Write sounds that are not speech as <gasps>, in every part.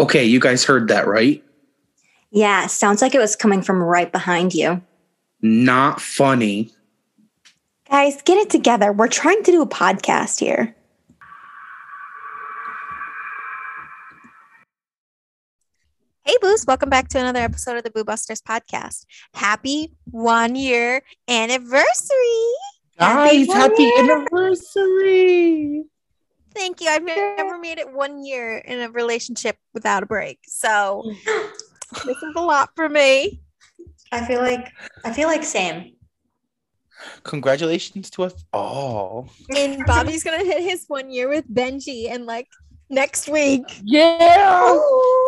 Okay, you guys heard that, right? Yeah, sounds like it was coming from right behind you. Not funny. Guys, get it together. We're trying to do a podcast here. Hey, Boos, welcome back to another episode of the Boo Busters podcast. Happy one year anniversary. Guys, one happy year. anniversary. Thank you. I've never made it one year in a relationship without a break. So <laughs> this is a lot for me. I feel like I feel like same. Congratulations to us all. And Bobby's going to hit his one year with Benji and like next week. Yeah.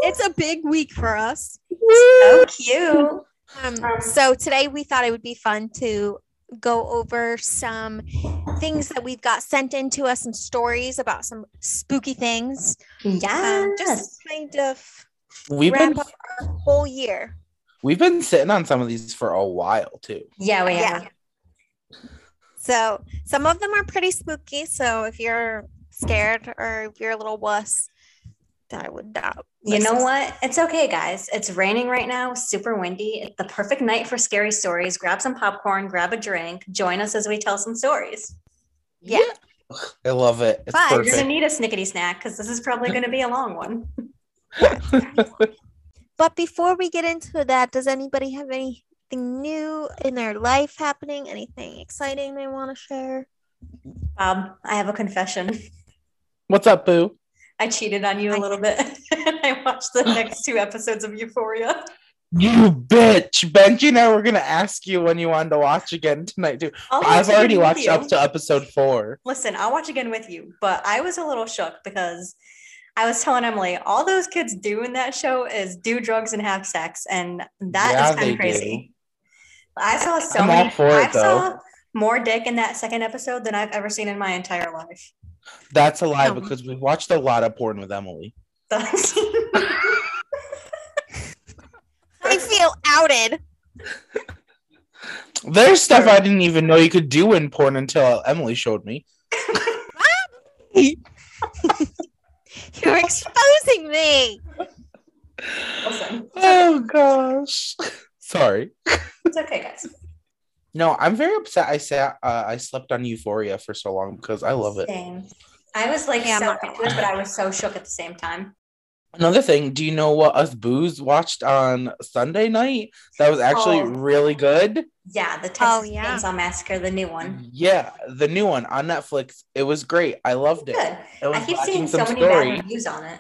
It's a big week for us. So cute. Um, so today we thought it would be fun to go over some things that we've got sent in to us, some stories about some spooky things. Yeah. Um, just kind of We've wrap been up our whole year. we've been sitting on some of these for a while too. yeah, we Yeah. have. So some of them are pretty spooky. So if you're scared or if you're a little wuss, I would doubt. You know listen. what? It's okay, guys. It's raining right now, super windy. It's the perfect night for scary stories. Grab some popcorn, grab a drink, join us as we tell some stories. Yeah. I love it. It's But You're gonna need a snickety snack because this is probably gonna be a long one. <laughs> But before we get into that, does anybody have anything new in their life happening? Anything exciting they want to share? Bob, I have a confession. What's up, Boo? I cheated on you a little bit. <laughs> I watched the next two episodes of Euphoria. You bitch. Benji and I were gonna ask you when you wanted to watch again tonight too. I'll I've already watched you. up to episode four. Listen, I'll watch again with you, but I was a little shook because I was telling Emily, all those kids do in that show is do drugs and have sex, and that is Yeah, kind of crazy. I saw so I'm all many. for it, I though. saw more dick in that second episode than I've ever seen in my entire life. That's a lie Um, because we watched a lot of porn with Emily. <laughs> <laughs> I feel outed. There's stuff I didn't even know you could do in porn until Emily showed me. <laughs> You're exposing me. Listen, Oh gosh. Sorry. it's okay, guys. No, I'm very upset. I sat. Uh, I slept on Euphoria for so long because I love it. Same. I was like Yeah, I'm so not into it, but I was so shook at the same time. Another thing, do you know what us Boos watched on Sunday night? That was actually Oh. really good. Yeah, the Texas Oh, yeah. Chainsaw Massacre, the new one. Yeah, the new one on Netflix. It was great. I loved it. Good. It was I keep seeing so many story. bad reviews on it.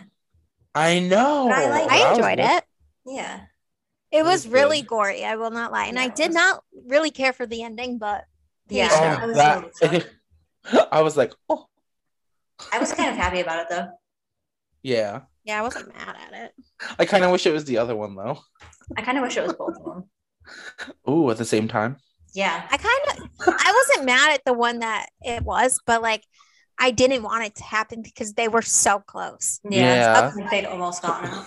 I know. But I like I was enjoyed good. it. Yeah. It was was really good. gory. I will not lie. And Yeah, I did was. not really care for the ending, but Yeah. Yeah. I Oh, was that, a. <laughs> I was like, oh, I was kind of happy about it though. yeah. yeah, I wasn't mad at it. I kind of wish it was the other one though. I kind of wish it was both of them. <laughs> Ooh, at the same time. Yeah. I kind of, I wasn't mad at the one that it was, but like, I didn't want it to happen because they were so close. Yeah. Yeah. They'd almost gotten it.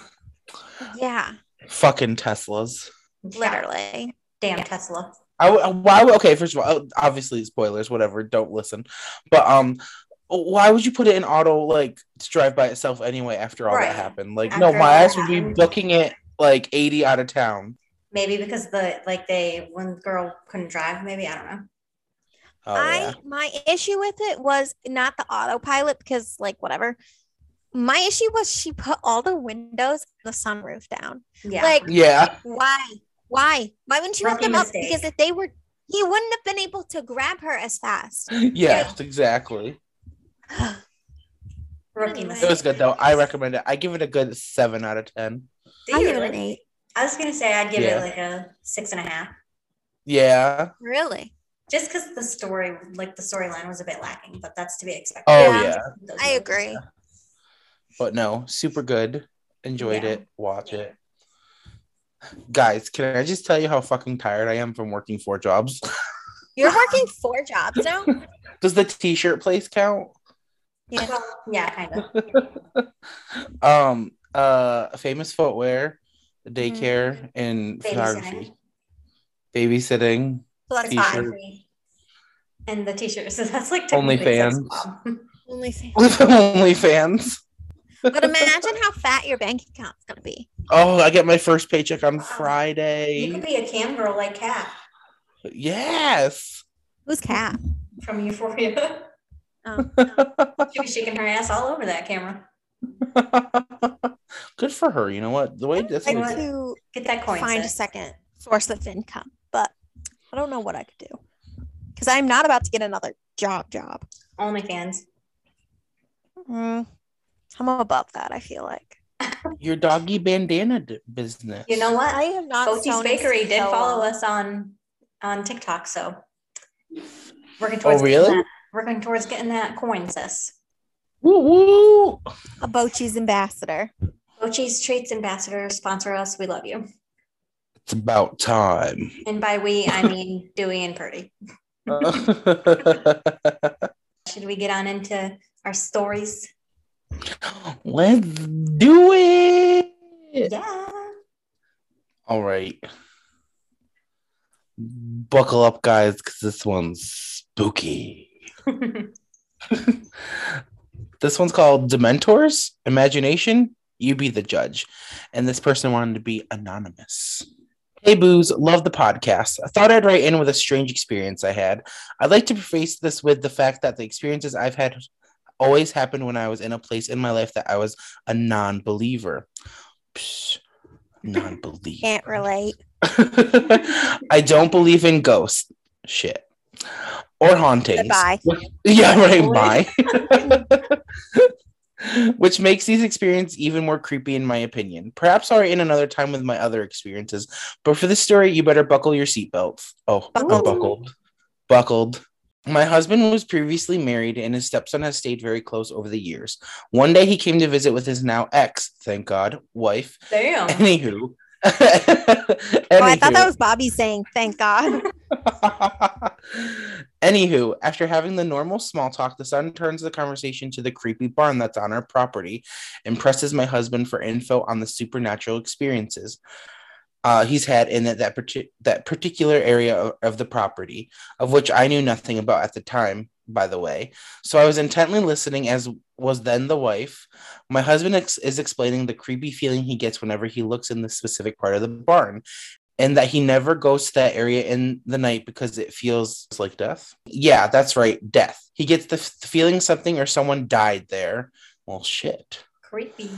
Yeah, Fucking Teslas. Literally. Damn Tesla. I, w- why? Okay, first of all, obviously spoilers, whatever. Don't listen. But um, why would you put it in auto like to drive by itself anyway after all Right. that happened? Like, After no, all my that ass would be booking it like eighty out of town. Maybe because the like they when the girl couldn't drive. Maybe I don't know. Oh I yeah. my issue with it was not the autopilot because like whatever. My issue was she put all the windows, and the sunroof down. Yeah. Like Yeah. why? Why? Why wouldn't you have Rookie them up? Because if they were, he wouldn't have been able to grab her as fast. <laughs> Yes, exactly. <sighs> Anyway. It was good though. I recommend it. I give it a good seven out of ten. I give it an eight. I was gonna say I'd give Yeah. it like a six and a half. Yeah. Really? Just because the story, like the storyline, was a bit lacking, but that's to be expected. Oh Yeah. yeah. I movies. agree. But no, super good. Enjoyed Yeah. it. Watch it. Guys, can I just tell you how fucking tired I am from working four jobs? <laughs> You're working four jobs now? Does the t-shirt place count? Yeah. Well, yeah, kind of. <laughs> Um uh famous footwear, Mm-hmm. daycare, and Babysitting. photography. Babysitting. So that's T-shirt. Photography. And the t-shirt. So that's like Only technically sex fans. <laughs> Only thing. With OnlyFans. But imagine how fat your bank account's gonna be. Oh, I get my first paycheck on Friday. You could be a cam girl like Kat Yes. Who's cat? from Euphoria. Oh, <laughs> no. She'll be shaking her ass all over that camera. <laughs> Good for her. You know what? The way this I You like what? to Get that coin. find a second source of income, but I don't know what I could do because I'm not about to get another job. Job. OnlyFans. Mm, I'm above that. I feel like your doggy bandana d- business. You know what? I have not. Coty's Bakery did so follow long. us on on TikTok, so working oh, towards Oh, getting really? that- working towards getting that coin, sis. Woo woo. A Bochi's ambassador. Ochi's Treats Ambassador sponsor us. We love you. It's about time. And by we, I <laughs> mean Dewey and Purdy. <laughs> Should we get on into our stories? Let's do it. Yeah. All right. Buckle up, guys, because this one's spooky. <laughs> this one's called Dementors Imagination. You be the judge. And this person wanted to be anonymous. Hey, Boos, love the podcast. I thought I'd write in with a strange experience I had. I'd like to preface this with the fact that the experiences I've had always happened when I was in a place in my life that I was a non believer. Non believer. Can't relate. <laughs> I don't believe in ghosts. Shit. Or hauntings. Goodbye. <laughs> Yeah, right. Bye. <laughs> Which makes these experiences even more creepy, in my opinion. Perhaps I'll in another time with my other experiences, but for this story, you better buckle your seatbelts. Oh, I'm Buckled. buckled. Buckled. My husband was previously married, and his stepson has stayed very close over the years. One day, he came to visit with his now ex, thank God, wife. Damn. <laughs> Anywho. Oh, I thought that was Bobby saying, "Thank God." <laughs> <laughs> Anywho, after having the normal small talk, the son turns the conversation to the creepy barn that's on our property and presses my husband for info on the supernatural experiences uh, he's had in that that, that particular area of, of the property, of which I knew nothing about at the time, by the way. So I was intently listening, as was then the wife. My husband ex- is explaining the creepy feeling he gets whenever he looks in the specific part of the barn and that he never goes to that area in the night because it feels like death. Yeah, that's right, death. He gets the f- feeling something or someone died there. Well, shit. Creepy.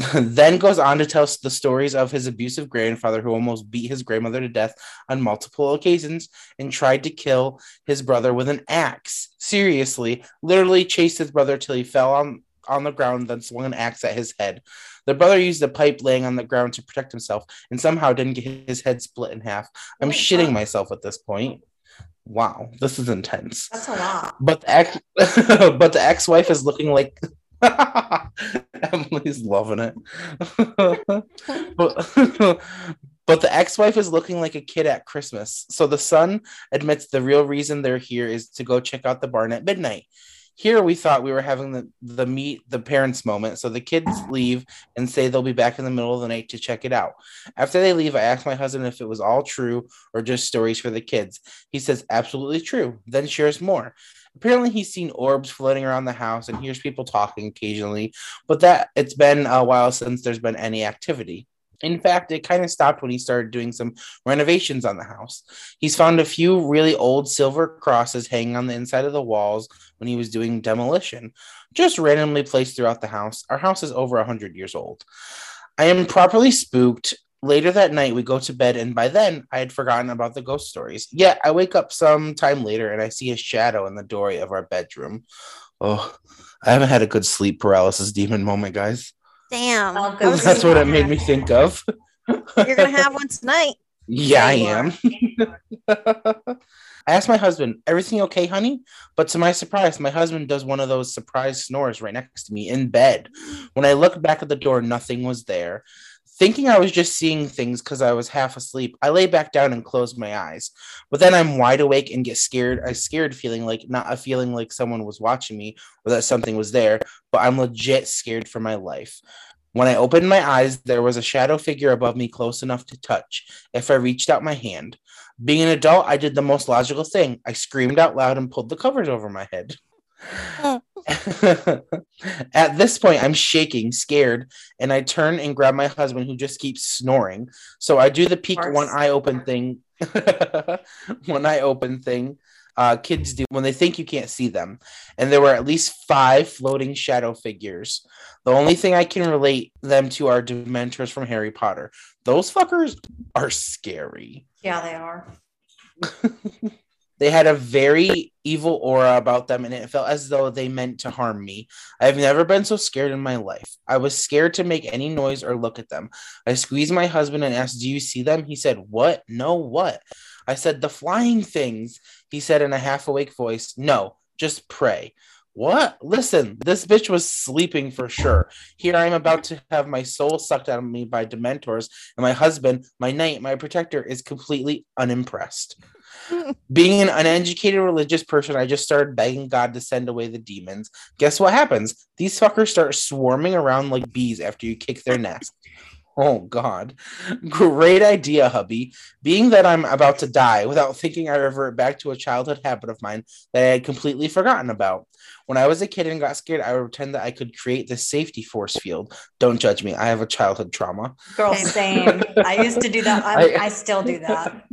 <laughs> then goes on to tell the stories of his abusive grandfather who almost beat his grandmother to death on multiple occasions and tried to kill his brother with an axe. Seriously, literally chased his brother till he fell on on the ground, then swung an axe at his head. The brother used a pipe laying on the ground to protect himself and somehow didn't get his head split in half. I'm Oh, shitting wow. myself at this point. Wow, this is intense. That's a lot. But the ex, <laughs> but the ex-wife is looking like <laughs> Emily's loving it. <laughs> but, <laughs> but the ex-wife is looking like a kid at Christmas. So the son admits the real reason they're here is to go check out the barn at midnight. Here we thought we were having the, the meet the parents moment. So the kids leave and say they'll be back in the middle of the night to check it out. After they leave, I asked my husband if it was all true or just stories for the kids. He says absolutely true, then shares more. Apparently, he's seen orbs floating around the house and hears people talking occasionally, but that it's been a while since there's been any activity. In fact, it kind of stopped when he started doing some renovations on the house. He's found a few really old silver crosses hanging on the inside of the walls when he was doing demolition, just randomly placed throughout the house. Our house is over 100 years old. I am properly spooked. Later that night, we go to bed, and by then, I had forgotten about the ghost stories. Yet, I wake up some time later and I see a shadow in the doorway of our bedroom. Oh, I haven't had a good sleep paralysis demon moment, guys. Damn. All I good was That's what it made me think of. You're gonna have one tonight. Yeah, I am. <laughs> I asked my husband, everything okay, honey? But to my surprise, my husband does one of those surprise snores right next to me in bed. When I looked back at the door, nothing was there. Thinking I was just seeing things because I was half asleep, I lay back down and closed my eyes. But then I'm wide awake and get scared. I scared feeling like not a feeling like someone was watching me or that something was there, but I'm legit scared for my life. When I opened my eyes, there was a shadow figure above me close enough to touch if I reached out my hand. Being an adult, I did the most logical thing. I screamed out loud and pulled the covers over my head. <laughs> At this point, I'm shaking, scared, and I turn and grab my husband who just keeps snoring. So I do the peek one eye open thing. <laughs> one eye open thing uh, kids do when they think you can't see them. And there were at least five floating shadow figures. The only thing I can relate them to are Dementors from Harry Potter. Those fuckers are scary. Yeah, they are. <laughs> They had a very evil aura about them, and it felt as though they meant to harm me. I've never been so scared in my life. I was scared to make any noise or look at them. I squeezed my husband and asked, Do you see them? He said, What? No, what? I said, The flying things. He said in a half awake voice, No, just pray. What? Listen, this bitch was sleeping for sure. Here I am about to have my soul sucked out of me by dementors, and my husband, my knight, my protector, is completely unimpressed. Being an uneducated religious person, I just started begging God to send away the demons. Guess what happens? These fuckers start swarming around like bees after you kick their nest. Oh God. Great idea, hubby. Being that I'm about to die without thinking I revert back to a childhood habit of mine that I had completely forgotten about. When I was a kid and got scared, I would pretend that I could create this safety force field. Don't judge me. I have a childhood trauma. Girl, Same. <laughs> same. I used to do that. I, I- I still do that.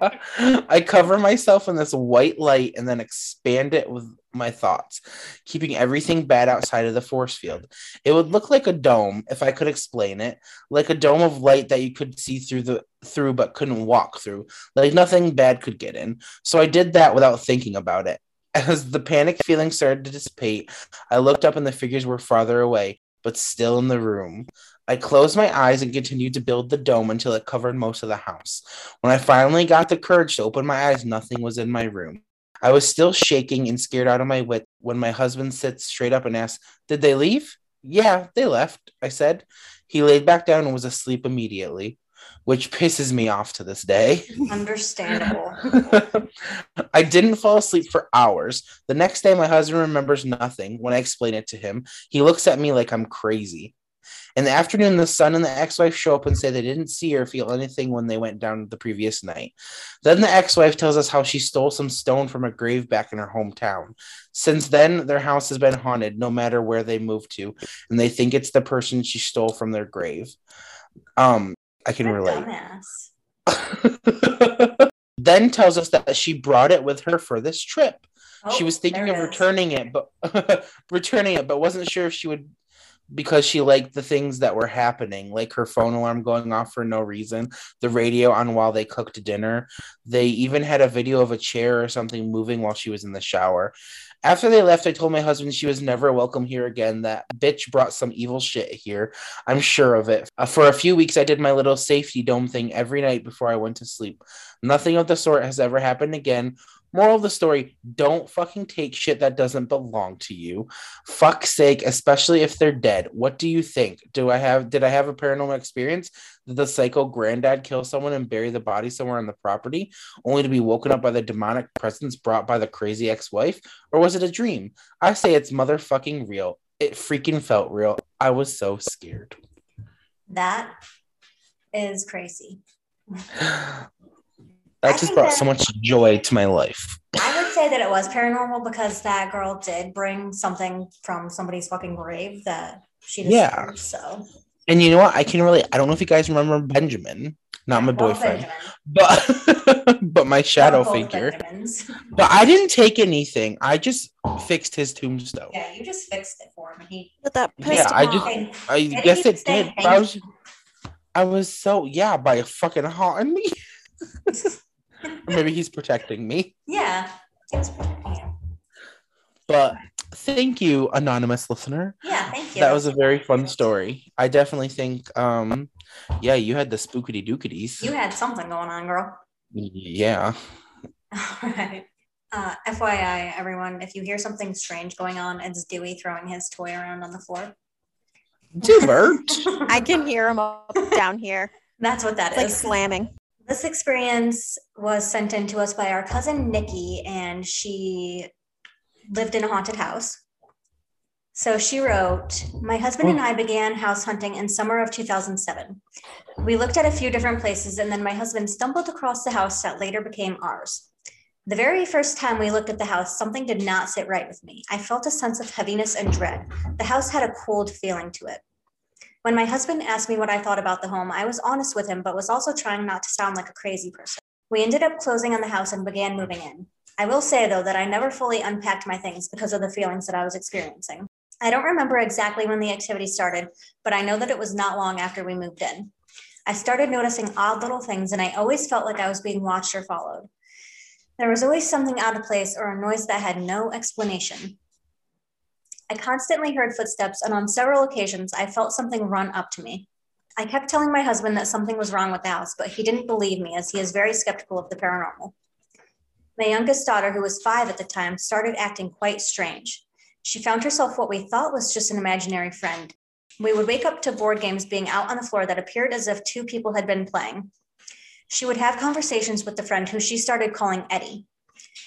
<laughs> I cover myself in this white light and then expand it with my thoughts, keeping everything bad outside of the force field. It would look like a dome if I could explain it, like a dome of light that you could see through the through but couldn't walk through, like nothing bad could get in. So I did that without thinking about it. As the panic feeling started to dissipate, I looked up and the figures were farther away, but still in the room. I closed my eyes and continued to build the dome until it covered most of the house. When I finally got the courage to open my eyes, nothing was in my room. I was still shaking and scared out of my wit when my husband sits straight up and asks, Did they leave? Yeah, they left, I said. He laid back down and was asleep immediately, which pisses me off to this day. Understandable. <laughs> I didn't fall asleep for hours. The next day, my husband remembers nothing when I explain it to him. He looks at me like I'm crazy. In the afternoon, the son and the ex wife show up and say they didn't see or feel anything when they went down the previous night. Then the ex wife tells us how she stole some stone from a grave back in her hometown. Since then, their house has been haunted no matter where they move to, and they think it's the person she stole from their grave. Um, I can relate. <laughs> Then tells us that she brought it with her for this trip. she Oh, was thinking of it is. returning it, but <laughs> returning it, but wasn't sure if she would because she liked the things that were happening, like her phone alarm going off for no reason, the radio on while they cooked dinner. They even had a video of a chair or something moving while she was in the shower. After they left, I told my husband she was never welcome here again. That bitch brought some evil shit here. I'm sure of it. Uh, for a few weeks, I did my little safety dome thing every night before I went to sleep. Nothing of the sort has ever happened again. Moral of the story don't fucking take shit that doesn't belong to you. Fuck's sake, especially if they're dead. What do you think? Do I have did I have a paranormal experience? Did the psycho granddad kill someone and bury the body somewhere on the property, only to be woken up by the demonic presence brought by the crazy ex-wife? Or was it a dream? I say it's motherfucking real. It freaking felt real. I was so scared. That is crazy. <sighs> <laughs> That I just brought that- so much joy to my life. I would say that it was paranormal because that girl did bring something from somebody's fucking grave that she Yeah. So And you know what? I can really I don't know if you guys remember Benjamin, not my Well, boyfriend, Benjamin. but <laughs> but my shadow Well, figure. Benjamins. But I didn't take anything. I just fixed his tombstone. Yeah, you just fixed it for him. and He But that Yeah, pissed I just- and I Did guess it did. I was? I was so yeah by fucking haunting me. <laughs> Or maybe he's protecting me. yeah. he was protecting you. But thank you, anonymous listener. Yeah, thank you. That was a very fun story. I definitely think um yeah, you had the spookity dookities. You had something going on, girl. Yeah. <laughs> All right. Uh, FYI, everyone, if you hear something strange going on, it's Dewey throwing his toy around on the floor. Dubert. <laughs> I can hear him up down here. <laughs> That's what that It's like slamming. This experience was sent in to us by our cousin Nikki, and she lived in a haunted house. So she wrote, My husband and oh. I began house hunting in summer of 2007. We looked at a few different places, and then my husband stumbled across the house that later became ours. The very first time we looked at the house, something did not sit right with me. I felt a sense of heaviness and dread. The house had a cold feeling to it. When my husband asked me what I thought about the home, I was honest with him, but was also trying not to sound like a crazy person. We ended up closing on the house and began moving in. I will say, though, that I never fully unpacked my things because of the feelings that I was experiencing. I don't remember exactly when the activity started, but I know that it was not long after we moved in. I started noticing odd little things, and I always felt like I was being watched or followed. There was always something out of place or a noise that had no explanation. I constantly heard footsteps, and on several occasions, I felt something run up to me. I kept telling my husband that something was wrong with the house, but he didn't believe me as he is very skeptical of the paranormal. My youngest daughter, who was five at the time, started acting quite strange. She found herself what we thought was just an imaginary friend. We would wake up to board games being out on the floor that appeared as if two people had been playing. She would have conversations with the friend who she started calling Eddie.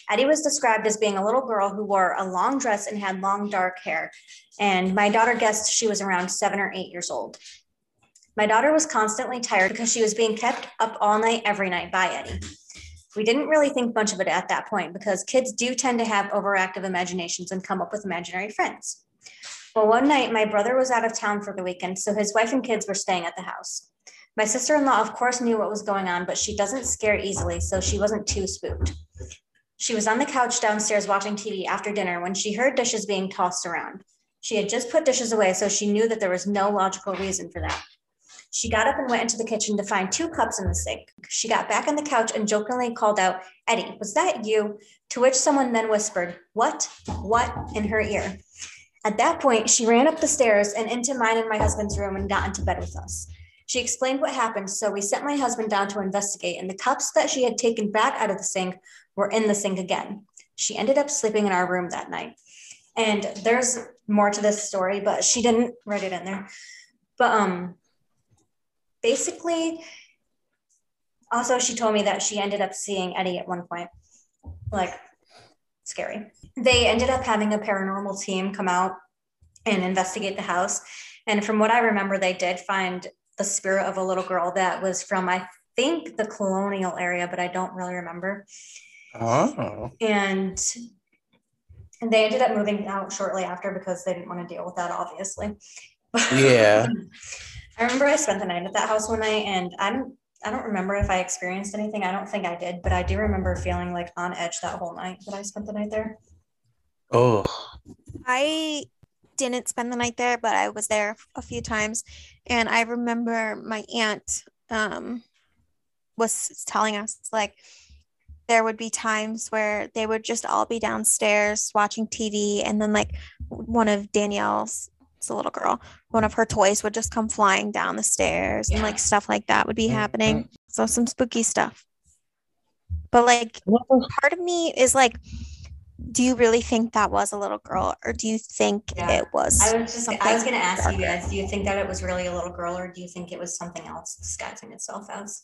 Eddie was described as being a little girl who wore a long dress and had long dark hair, and my daughter guessed she was around seven or eight years old. My daughter was constantly tired because she was being kept up all night every night by Eddie. We didn't really think much of it at that point because kids do tend to have overactive imaginations and come up with imaginary friends. Well, one night my brother was out of town for the weekend, so his wife and kids were staying at the house. My sister in law, of course, knew what was going on, but she doesn't scare easily, so she wasn't too spooked. She was on the couch downstairs watching TV after dinner when she heard dishes being tossed around. She had just put dishes away, so she knew that there was no logical reason for that. She got up and went into the kitchen to find two cups in the sink. She got back on the couch and jokingly called out, Eddie, was that you? To which someone then whispered, What? What? in her ear. At that point, she ran up the stairs and into mine and my husband's room and got into bed with us. She explained what happened, so we sent my husband down to investigate, and the cups that she had taken back out of the sink were in the sink again. She ended up sleeping in our room that night. And there's more to this story, but she didn't write it in there. But um basically also she told me that she ended up seeing Eddie at one point. Like scary. They ended up having a paranormal team come out and investigate the house. And from what I remember, they did find the spirit of a little girl that was from, I think, the colonial area, but I don't really remember. Oh. And and they ended up moving out shortly after because they didn't want to deal with that, obviously. Yeah. <laughs> I remember I spent the night at that house one night, and I don't, I don't remember if I experienced anything. I don't think I did, but I do remember feeling like on edge that whole night that I spent the night there. Oh. I didn't spend the night there, but I was there a few times. And I remember my aunt um, was telling us like there would be times where they would just all be downstairs watching TV, and then like one of Danielle's, it's a little girl, one of her toys would just come flying down the stairs, and like stuff like that would be happening. So some spooky stuff. But like part of me is like, do you really think that was a little girl, or do you think Yeah. it was? I was just, I was going to ask you guys, do you think that it was really a little girl, or do you think it was something else disguising itself as?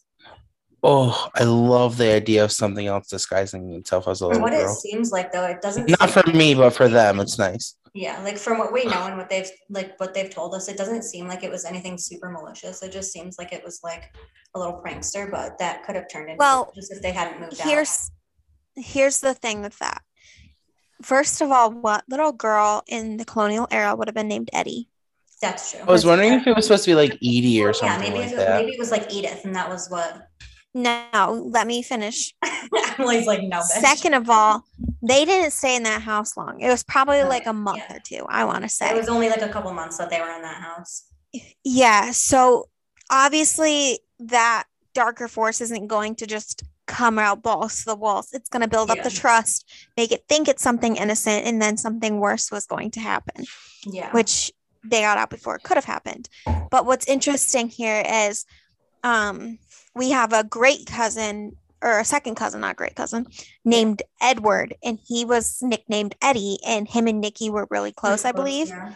Oh, I love the idea of something else disguising itself as a From little what it seems like, though, it doesn't. Not seem- for me, but for them, it's nice. Yeah, like from what we know and what they've like what they've told us, it doesn't seem like it was anything super malicious. It just seems like it was like a little prankster, but that could have turned into Well, just if they hadn't moved out. here's here's the thing with that. First of all, what little girl in the colonial era would have been named Eddie? That's true. I was wondering if it was supposed to be like Edie or yeah, something maybe like if it, that. maybe it was like Edith, and that was what. No, let me finish. <laughs> Emily's like no. Bitch. Second of all, they didn't stay in that house long. It was probably Okay, like a month yeah. or two, I want to say. it was only like a couple months that they were in that house. Yeah. So obviously, that darker force isn't going to just come out balls to the walls. It's going to build up the trust, make it think it's something innocent, and then something worse was going to happen. Yeah. which they got out before it could have happened. But what's interesting here is um, we have a great cousin or a second cousin, not great cousin, named Edward, and he was nicknamed Eddie, and him and Nikki were really close, I believe. Yeah.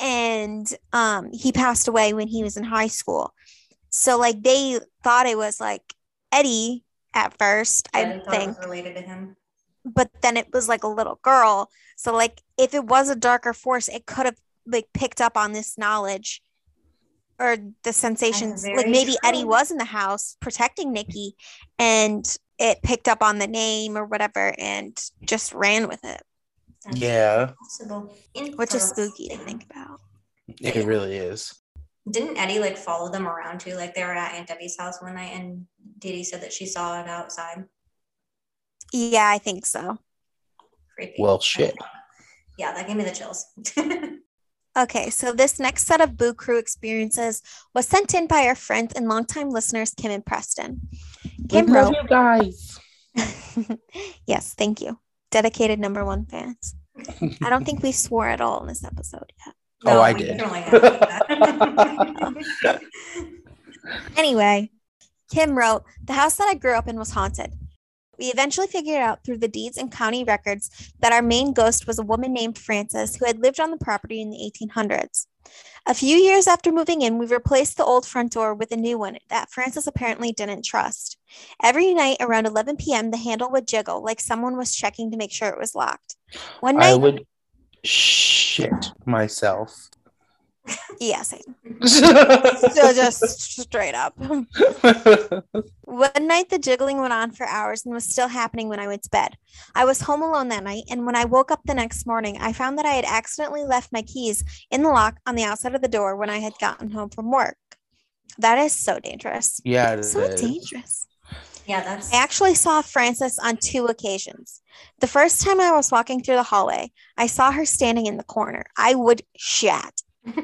And um, he passed away when he was in high school. So like they thought it was like Eddie at first, Yeah, I they thought it think was related to him. but then it was like a little girl. So like if it was a darker force, it could have like picked up on this knowledge or the sensations. Like very maybe Eddie was in the house protecting Nikki and it picked up on the name or whatever and just ran with it, That's Yeah, possible. which is spooky to think about. it really is. Didn't Eddie like follow them around too? Like they were at Aunt Debbie's house one night and Dee Dee said that she saw it outside. Yeah, I think so. Creepy. Well, shit. Yeah, that gave me the chills. <laughs> Okay, so this next set of Boo Crew experiences was sent in by our friends and longtime listeners, Kim and Preston. Kim we love wrote, you guys. <laughs> yes, thank you. Dedicated number one fans. <laughs> I don't think we swore at all in this episode yet. Oh, I did. <laughs> Anyway, Kim wrote, The house that I grew up in was haunted. We eventually figured out through the deeds and county records that our main ghost was a woman named Frances who had lived on the property in the 1800s. A few years after moving in, we replaced the old front door with a new one that Frances apparently didn't trust. Every night around 11 p.m., the handle would jiggle like someone was checking to make sure it was locked. One I night, would shit myself. <laughs> yeah, same. <laughs> So just straight up. One night, the jiggling went on for hours and was still happening when I went to bed. I was home alone that night, and when I woke up the next morning, I found that I had accidentally left my keys in the lock on the outside of the door when I had gotten home from work. That is so dangerous. yeah, it So is. dangerous. Yeah, that's I actually saw Frances on two occasions. The first time I was walking through the hallway, I saw her standing in the corner. I would shat. <laughs>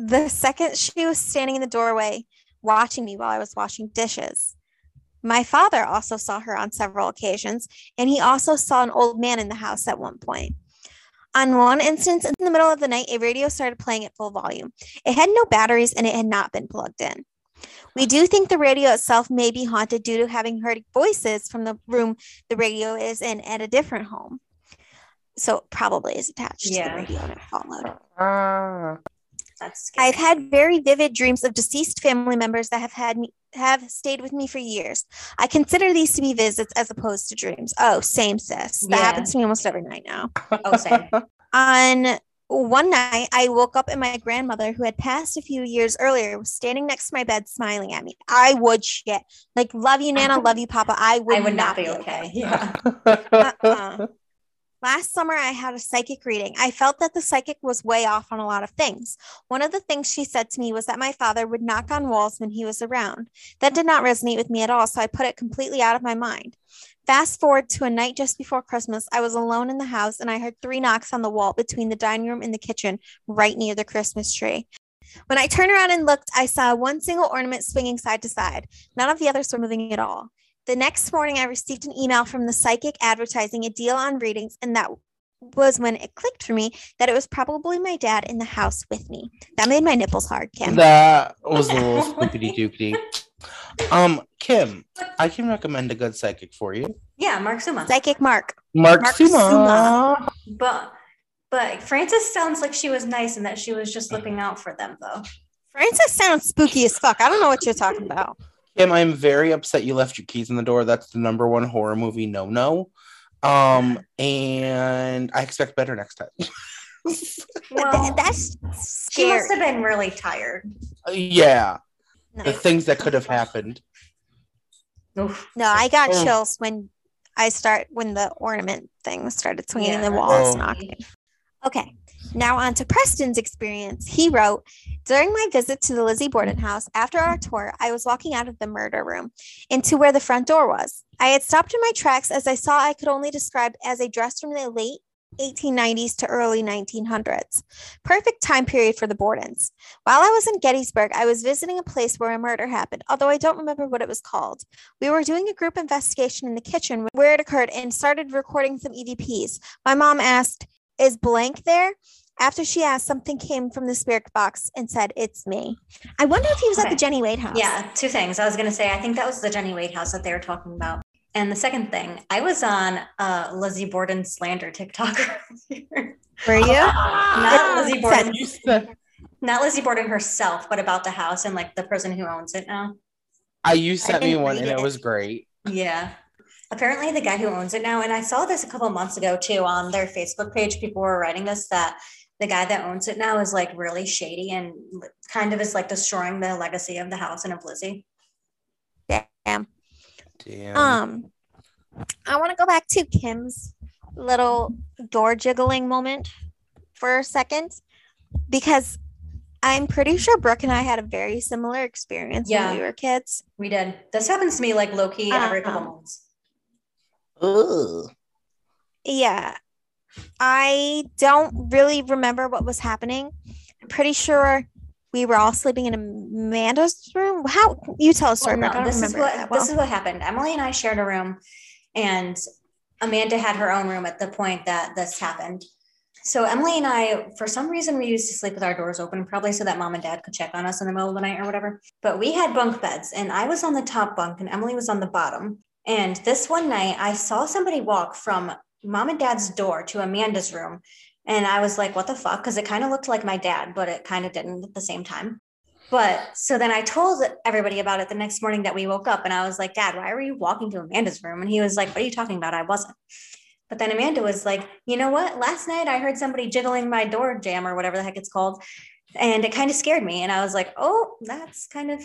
The second she was standing in the doorway watching me while I was washing dishes. My father also saw her on several occasions, and he also saw an old man in the house at one point. On one instance, in the middle of the night, a radio started playing at full volume. It had no batteries and it had not been plugged in. We do think the radio itself may be haunted due to having heard voices from the room the radio is in at a different home. So it probably is attached to Yeah. the radio and it followed. Ah. that's scary. I've had very vivid dreams of deceased family members that have had me have stayed with me for years. I consider these to be visits as opposed to dreams. Oh, same sis. That Yeah. happens to me almost every night now. oh, same. <laughs> On one night, I woke up and my grandmother, who had passed a few years earlier, was standing next to my bed smiling at me. I would shit. Like, love you, Nana, love you, Papa. I would, I would not be okay. Yeah. uh-uh. <laughs> Last summer, I had a psychic reading. I felt that the psychic was way off on a lot of things. One of the things she said to me was that my father would knock on walls when he was around. That did not resonate with me at all, so I put it completely out of my mind. Fast forward to a night just before Christmas, I was alone in the house and I heard three knocks on the wall between the dining room and the kitchen, right near the Christmas tree. When I turned around and looked, I saw one single ornament swinging side to side. None of the others were moving at all. The next morning, I received an email from the psychic advertising a deal on readings, and that was when it clicked for me that it was probably my dad in the house with me. That made my nipples hard, Kim. that was a little <laughs> spookity dookity. Um, Kim, I can recommend a good psychic for you. Yeah, Mark Suma. Psychic Mark. Mark, Mark Suma. Suma. But but Frances sounds like she was nice and that she was just looking out for them though. Francis sounds spooky as fuck. I don't know what you're talking about. Kim, I'm very upset you left your keys in the door. That's the number one horror movie no no. Um, and I expect better next time. <laughs> Well, Th- <laughs> that's she must have been really tired. yeah, No. the things that could have happened. Oof. No, I got Oh. chills when I start when the ornament thing started swinging and the walls Oh. knocking. Okay, now on to Preston's experience. He wrote During my visit to the Lizzie Borden house, after our tour, I was walking out of the murder room into where the front door was. I had stopped in my tracks as I saw I could only describe as a dress from the late 1890s to early 1900s. Perfect time period for the Bordens. While I was in Gettysburg, I was visiting a place where a murder happened, although I don't remember what it was called. We were doing a group investigation in the kitchen where it occurred and started recording some EVPs. My mom asked, Is blank there? After she asked, something came from the spirit box and said, It's me. I wonder if he was at the Jenny Wade house. Yeah, two things. I was gonna say I think that was the Jenny Wade house that they were talking about. And the second thing, I was on uh Lizzie Borden slander TikTok <laughs> earlier. Were you? Not Lizzie Borden, You not Lizzie Borden herself, but about the house and like the person who owns it now. I you sent me one and it it. was great. Yeah. Apparently, the guy who owns it now, and I saw this a couple months ago too on their Facebook page. People were writing this that the guy that owns it now is like really shady and kind of is like destroying the legacy of the house and of Lizzie. Damn. Damn. Um, I want to go back to Kim's little door jiggling moment for a second because I'm pretty sure Brooke and I had a very similar experience Yeah. when we were kids. We did. This happens to me like low key every couple Uh-uh. months. Ugh. Yeah. I don't really remember what was happening. I'm pretty sure we were all sleeping in Amanda's room. How you tell a story, Well, no, don't this is what well. this is what happened. Emily and I shared a room, and Amanda had her own room at the point that this happened. So Emily and I, for some reason, we used to sleep with our doors open, probably so that mom and dad could check on us in the middle of the night or whatever. But we had bunk beds, and I was on the top bunk, and Emily was on the bottom. And this one night, I saw somebody walk from mom and dad's door to Amanda's room. And I was like, what the fuck? Because it kind of looked like my dad, but it kind of didn't at the same time. But so then I told everybody about it the next morning that we woke up and I was like, Dad, why were you walking to Amanda's room? And he was like, What are you talking about? I wasn't. But then Amanda was like, You know what? Last night I heard somebody jiggling my door jam or whatever the heck it's called. And it kind of scared me. And I was like, Oh, that's kind of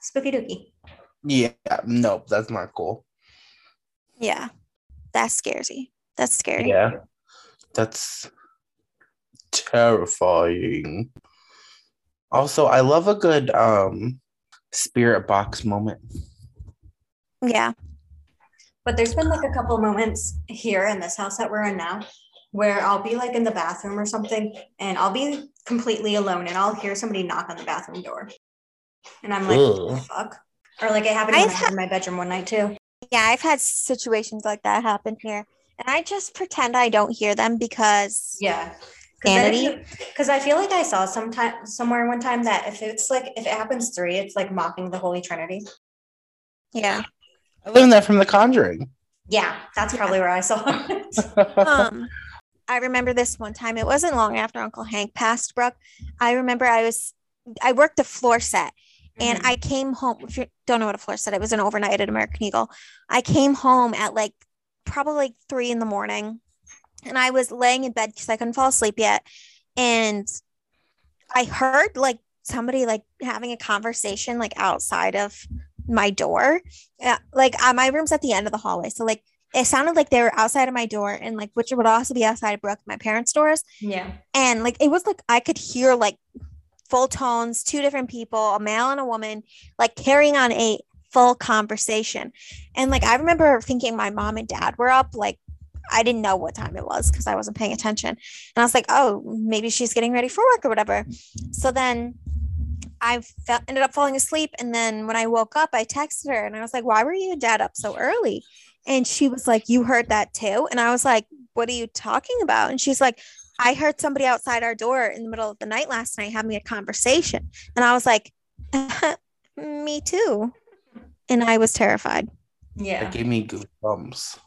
spooky dooky. Yeah, nope, that's not cool. Yeah. That scares you. That's scary. Yeah, that's terrifying. Also, I love a good um spirit box moment. Yeah. But there's been like a couple moments here in this house that we're in now where I'll be like in the bathroom or something and I'll be completely alone and I'll hear somebody knock on the bathroom door. And I'm like, what the fuck? Or like it happened when I've I was in my bedroom one night too. Yeah, I've had situations like that happen here. And I just pretend I don't hear them because Yeah. Sanity? Because I feel like I saw sometime somewhere one time that if it's like if it happens three, it's like mocking the Holy Trinity. yeah. I learned that from The Conjuring. Yeah, that's probably where I saw it. <laughs> um I remember this one time. It wasn't long after Uncle Hank passed, Brooke. I remember I was I worked a floor set and Mhm. I came home. If you don't know what a floor set, it was an overnight at American Eagle. I came home at like probably like three in the morning, and I was laying in bed because I couldn't fall asleep yet, and I heard like somebody like having a conversation like outside of my door. Yeah, like uh, my room's at the end of the hallway, so like it sounded like they were outside of my door, and like which would also be outside of Brooke, my parents' doors yeah. and like it was like I could hear like full tones, two different people, a male and a woman, like carrying on a full conversation. And like I remember thinking my mom and dad were up, like I didn't know what time it was because I wasn't paying attention. And I was like, oh, maybe she's getting ready for work or whatever. So then I felt, ended up falling asleep. And then when I woke up, I texted her and I was like, why were you and dad up so early? And she was like, you heard that too? And I was like, what are you talking about? And she's like, I heard somebody outside our door in the middle of the night last night having a conversation. And I was like, <laughs> me too. And I was terrified. Yeah. That gave me goosebumps.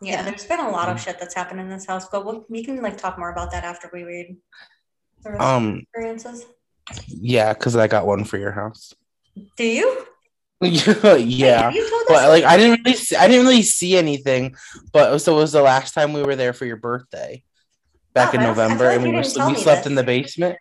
Yeah, Yeah. there's been a lot of shit that's happened in this house, but we'll, we can like talk more about that after we read the rest of Um, experiences. yeah, because I got one for your house. Do you? <laughs> yeah, Wait, have you but like I didn't really, see, I didn't really see anything. But so it was the last time we were there for your birthday, back Oh, in I don't- I November, and we were we slept this. in the basement.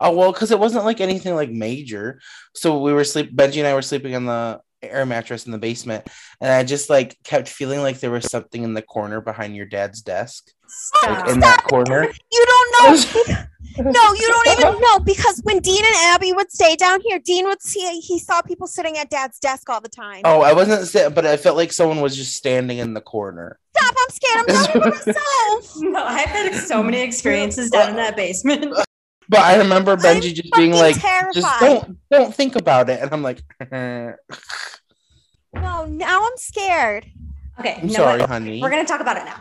Oh well, because it wasn't like anything like major. So we were sleep. Benji and I were sleeping on the air mattress in the basement, and I just like kept feeling like there was something in the corner behind your dad's desk, Stop. like in that corner. You don't <laughs> <laughs> no, you don't even know because when Dean and Abby would stay down here, Dean would see he saw people sitting at dad's desk all the time. Oh, I wasn't sitting, but I felt like someone was just standing in the corner. Stop, I'm scared. I'm telling you myself. <laughs> No, I've had so many experiences down in that basement. But I remember I'm Benji just being like, terrified. just don't don't think about it. And I'm like, I'm No, now I'm scared. Okay, you know sorry, honey. We're gonna talk about it now.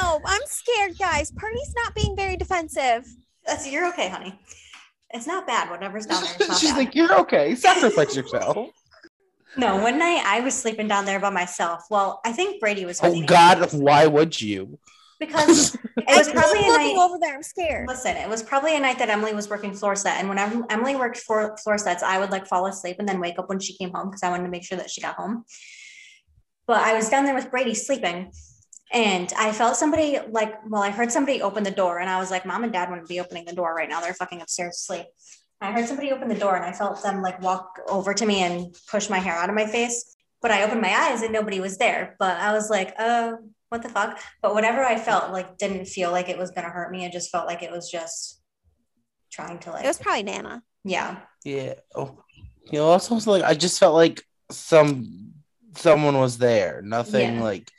No, I'm scared, guys. Party's not being very defensive. That's you're okay, honey. It's not bad. Whatever's down there, <laughs> not She's bad. like, you're okay. Sacrifice yourself. <laughs> no, one night I was sleeping down there by myself. Well, I think Brady was. with Oh me. God, why would you? Because <laughs> it was probably a looking night. over there. I'm scared. Listen, it was probably a night that Emily was working floor set, and whenever Emily worked floor floor sets, I would like fall asleep and then wake up when she came home because I wanted to make sure that she got home. But I was down there with Brady sleeping, and I felt somebody like, well, I heard somebody open the door, and I was like, Mom and Dad wouldn't be opening the door right now; they're fucking upstairs asleep. I heard somebody open the door and I felt them like walk over to me and push my hair out of my face. But I opened my eyes and nobody was there. But I was like, oh, what the fuck? But whatever I felt like didn't feel like it was gonna hurt me. It just felt like it was just trying to like It was probably Nana. yeah. Yeah. Oh, you know, also like I just felt like some someone was there. Nothing Yeah. like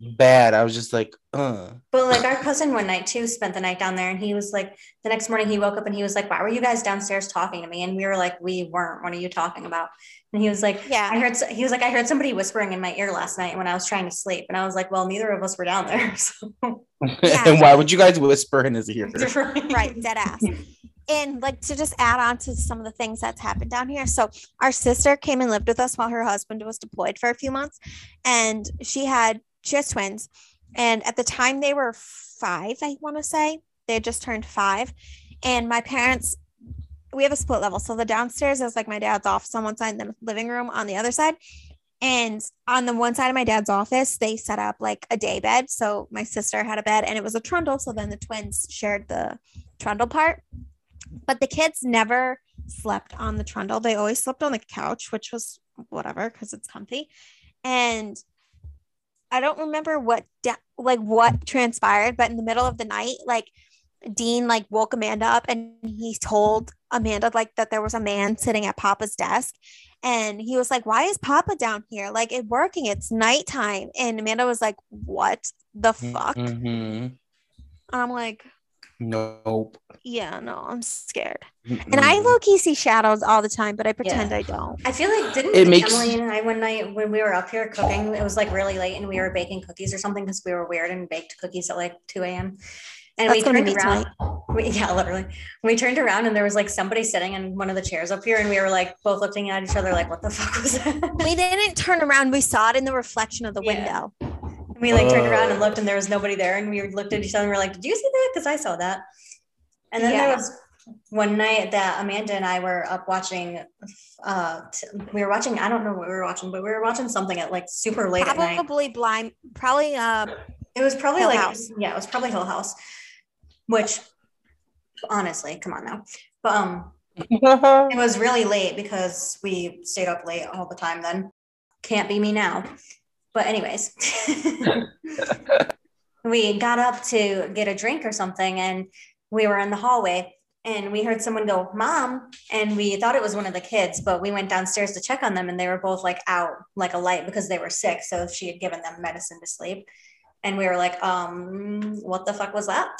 bad. I was just like, uh. But like our cousin one night too spent the night down there and he was like the next morning he woke up and he was like, Why were you guys downstairs talking to me? And we were like, We weren't. What are you talking about? And he was like, "Yeah, I heard he was like, I heard somebody whispering in my ear last night when I was trying to sleep. And I was like, Well, neither of us were down there. <laughs> So Yeah. <laughs> and why would you guys whisper in his ear? <laughs> Right, dead ass. And like to just add on to some of the things that's happened down here. So our sister came and lived with us while her husband was deployed for a few months, and she had has twins, and at the time they were five, I want to say they had just turned five, and my parents. We have a split level. So the downstairs is like my dad's office on one side, and then living room on the other side. And on the one side of my dad's office, they set up like a day bed. So my sister had a bed and it was a trundle. So then the twins shared the trundle part. But the kids never slept on the trundle. They always slept on the couch, which was whatever because it's comfy. And I don't remember what da- like what transpired, but in the middle of the night, like Dean like woke Amanda up and he told Amanda like that there was a man sitting at Papa's desk. And he was like, Why is Papa down here? Like it's working, it's nighttime. And Amanda was like, What the fuck? Mhm. And I'm like, Nope. Yeah, no, I'm scared. And I low key see shadows all the time, but I pretend I don't. I feel like didn't It makes- Emily and I one night when we were up here cooking, it was like really late and we were baking cookies or something because we were weird and baked cookies at like 2 a.m. And That's we turned be around. <laughs> We, yeah, literally. We turned around and there was like somebody sitting in one of the chairs up here, and we were like both looking at each other like, "What the fuck was that?" We didn't turn around. We saw it in the reflection of the Yeah. window. We like turned around and Oh. looked, and there was nobody there, and we looked at each other and we are like, "Did you see that?" Because I saw that. And then Yeah. there was one night that Amanda and I were up watching. Uh, t- we were watching. I don't know what we were watching, but we were watching something at like super late at night. Probably blind. Probably. Uh, It was probably Hill like House. yeah, it was probably Hill House, which honestly, come on now. But um, <laughs> it was really late because we stayed up late all the time. Then can't be me now. But anyways, <laughs> we got up to get a drink or something, and we were in the hallway. And we heard someone go, Mom. And we thought it was one of the kids, but we went downstairs to check on them, and they were both like out like a light because they were sick. So she had given them medicine to sleep. And we were like, um, what the fuck was that?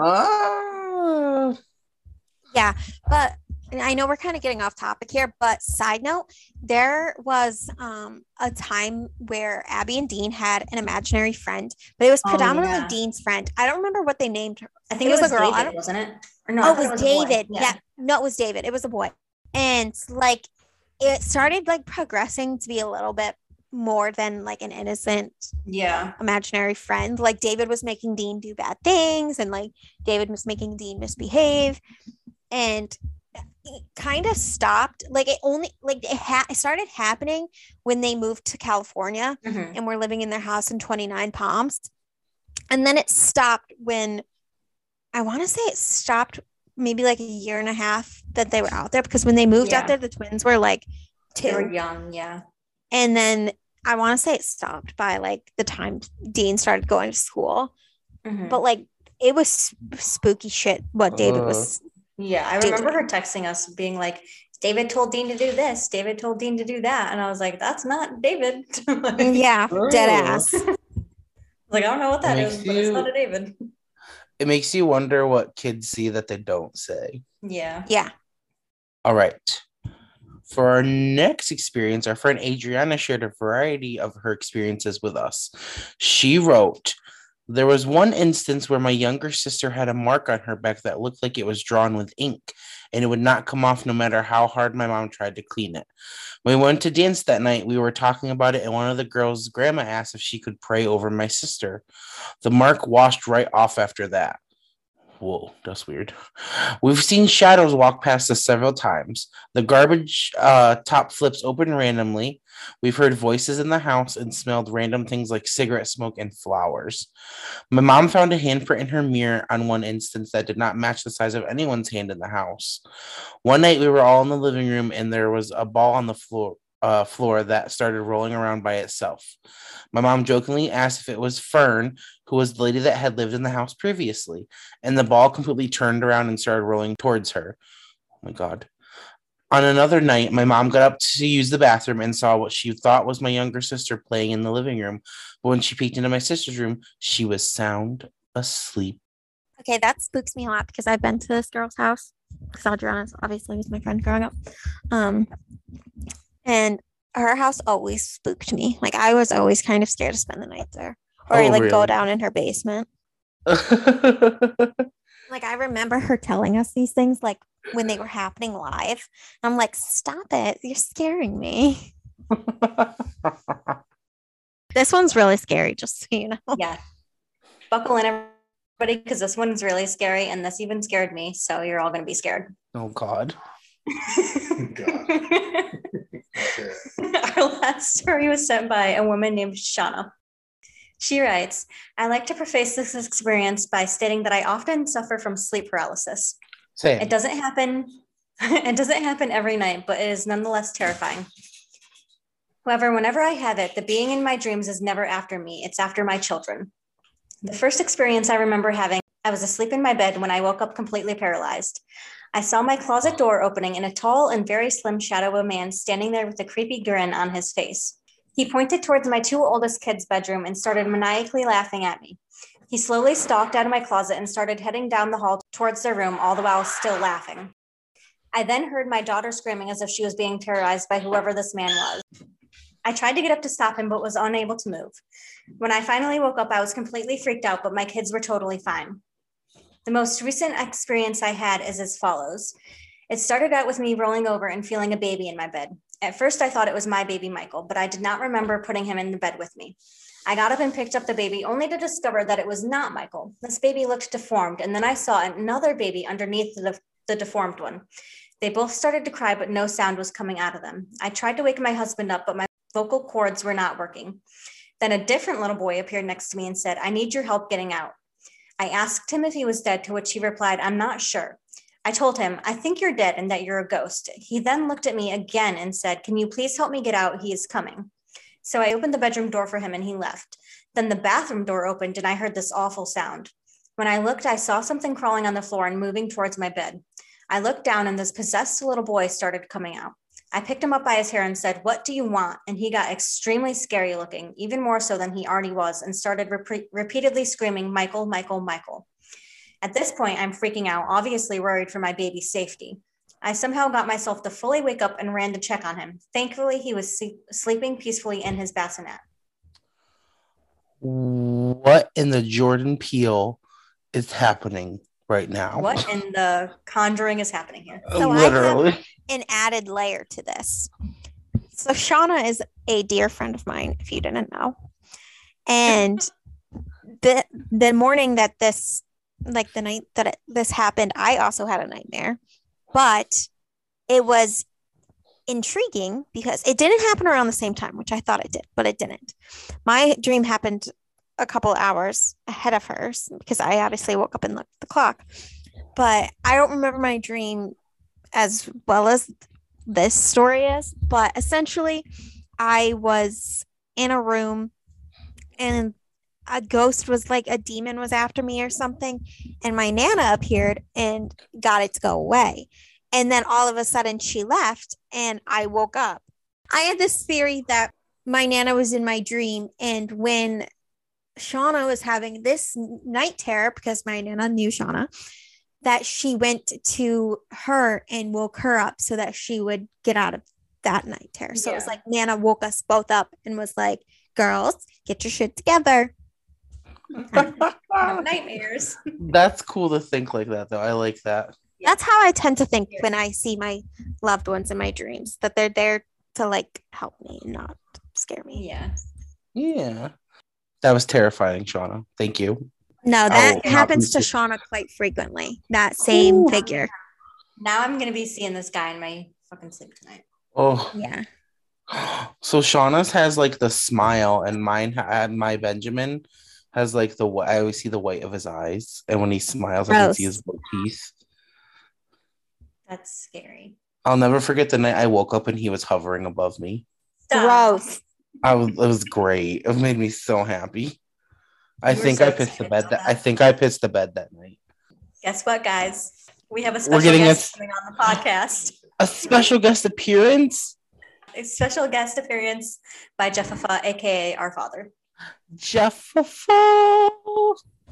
oh <laughs> yeah but I know we're kind of getting off topic here. But side note, there was um, a time where Abby and Dean had an imaginary friend, but it was Oh, predominantly yeah. Dean's friend. I don't remember what they named her. I think It it was, was a girl. David, wasn't it? Or no, oh, it was a boy. David. Yeah. No, it was David. It was a boy. And like it started like progressing to be a little bit more than like an innocent Yeah. imaginary friend. Like David was making Dean do bad things and like David was making Dean misbehave. And it kind of stopped. Like it only like it, ha- it started happening when they moved to California Mhm. and were living in their house in 29 Palms. And then it stopped when I want to say it stopped maybe like a year and a half that they were out there because when they moved Yeah. out there, the twins were like They were young. Yeah. And then I want to say it stopped by like the time Dean started going to school. Mhm. But like it was sp- spooky shit what David was. Yeah, I remember her texting us being like, David told Dean to do this. David told Dean to do that. And I was like, that's not David. <laughs> like, Yeah, dead ass. <laughs> like, I don't know what that is, Makes is, but it's not a David. It makes you wonder what kids see that they don't say. Yeah. Yeah. All right. For our next experience, our friend Adriana shared a variety of her experiences with us. She wrote, There was one instance where my younger sister had a mark on her back that looked like it was drawn with ink, and it would not come off no matter how hard my mom tried to clean it. When we went to dance that night, we were talking about it, and one of the girls' grandma asked if she could pray over my sister. The mark washed right off after that. Whoa, that's weird. We've seen shadows walk past us several times. The garbage uh, top flips open randomly. We've heard voices in the house and smelled random things like cigarette smoke and flowers. My mom found a handprint in her mirror on one instance that did not match the size of anyone's hand in the house. One night we were all in the living room and there was a ball on the floor uh, floor that started rolling around by itself. My mom jokingly asked if it was Fern, who was the lady that had lived in the house previously, and the ball completely turned around and started rolling towards her. Oh my God. On another night, my mom got up to use the bathroom and saw what she thought was my younger sister playing in the living room. But when she peeked into my sister's room, she was sound asleep. Okay, that spooks me a lot because I've been to this girl's house. Because Adriana obviously was my friend growing up. Um, and her house always spooked me. Like I was always kind of scared to spend the night there. Or Oh, like go down in her basement. oh, <laughs> Like I remember her telling us these things like when they were happening live. I'm like, stop it. You're scaring me. <laughs> This one's really scary, just so you know. Yeah. Buckle in, everybody, because this one's really scary, and this even scared me. So you're all going to be scared. oh God. <laughs> Oh, Our last story was sent by a woman named Shauna. She writes, I like to preface this experience by stating that I often suffer from sleep paralysis. Same. It doesn't happen. <laughs> It doesn't happen every night, but it is nonetheless terrifying. However, whenever I have it, the being in my dreams is never after me, it's after my children. The first experience I remember having, I was asleep in my bed when I woke up completely paralyzed. I saw my closet door opening and a tall and very slim shadow of a man standing there with a creepy grin on his face. He pointed towards my two oldest kids' bedroom and started maniacally laughing at me. He slowly stalked out of my closet and started heading down the hall towards their room, all the while still laughing. I then heard my daughter screaming as if she was being terrorized by whoever this man was. I tried to get up to stop him, but was unable to move. When I finally woke up, I was completely freaked out, but my kids were totally fine. The most recent experience I had is as follows it started out with me rolling over and feeling a baby in my bed. At first, I thought it was my baby Michael, but I did not remember putting him in the bed with me. I got up and picked up the baby only to discover that it was not Michael. This baby looked deformed, and then I saw another baby underneath the, the deformed one. They both started to cry, but no sound was coming out of them. I tried to wake my husband up, but my vocal cords were not working. Then a different little boy appeared next to me and said, I need your help getting out. I asked him if he was dead, to which he replied, I'm not sure. I told him, I think you're dead and that you're a ghost. He then looked at me again and said, Can you please help me get out? He is coming. So I opened the bedroom door for him and he left. Then the bathroom door opened and I heard this awful sound. When I looked, I saw something crawling on the floor and moving towards my bed. I looked down and this possessed little boy started coming out. I picked him up by his hair and said, What do you want? And he got extremely scary looking, even more so than he already was, and started repe- repeatedly screaming, Michael, Michael, Michael. At this point, I'm freaking out, obviously worried for my baby's safety. I somehow got myself to fully wake up and ran to check on him. Thankfully, he was sleep- sleeping peacefully in his bassinet. What in the Jordan Peele is happening right now? What in the conjuring is happening here? So I have- Literally. An added layer to this. So Shauna is a dear friend of mine, if you didn't know. And the the morning that this like the night that it, this happened, I also had a nightmare. But it was intriguing because it didn't happen around the same time, which I thought it did, but it didn't. My dream happened a couple hours ahead of hers because I obviously woke up and looked at the clock. But I don't remember my dream as well as this story is. But essentially, I was in a room and a ghost was like a demon was after me or something. And my Nana appeared and got it to go away. And then all of a sudden she left and I woke up. I had this theory that my Nana was in my dream. And when Shauna was having this night terror, because my Nana knew Shauna, that she went to her and woke her up so that she would get out of that night terror. So it was like Nana woke us both up and was like, girls, get your shit together. <laughs> Nightmares. That's cool to think like that, though. I like that. That's how I tend to think when I see my loved ones in my dreams, that they're there to like help me not scare me. Yeah. Yeah. That was terrifying, Shauna. Thank you. No, that Oh, happens to Shauna quite frequently. That same Ooh. figure. Now I'm gonna be seeing this guy in my fucking sleep tonight. Oh, Yeah. <sighs> so Shauna's has like the smile, and mine had my Benjamin has like the I always see the white of his eyes, and when he smiles, I can see his white teeth. That's scary. I'll never forget the night I woke up and he was hovering above me. Stop. Gross. I was it was great. It made me so happy. I You think so I pissed the bed about that I think I pissed the bed that night. Guess what, guys? We have a We're special getting guest s- coming on the podcast. A special guest appearance. A special guest appearance by Jeffafa, aka our father. Jeff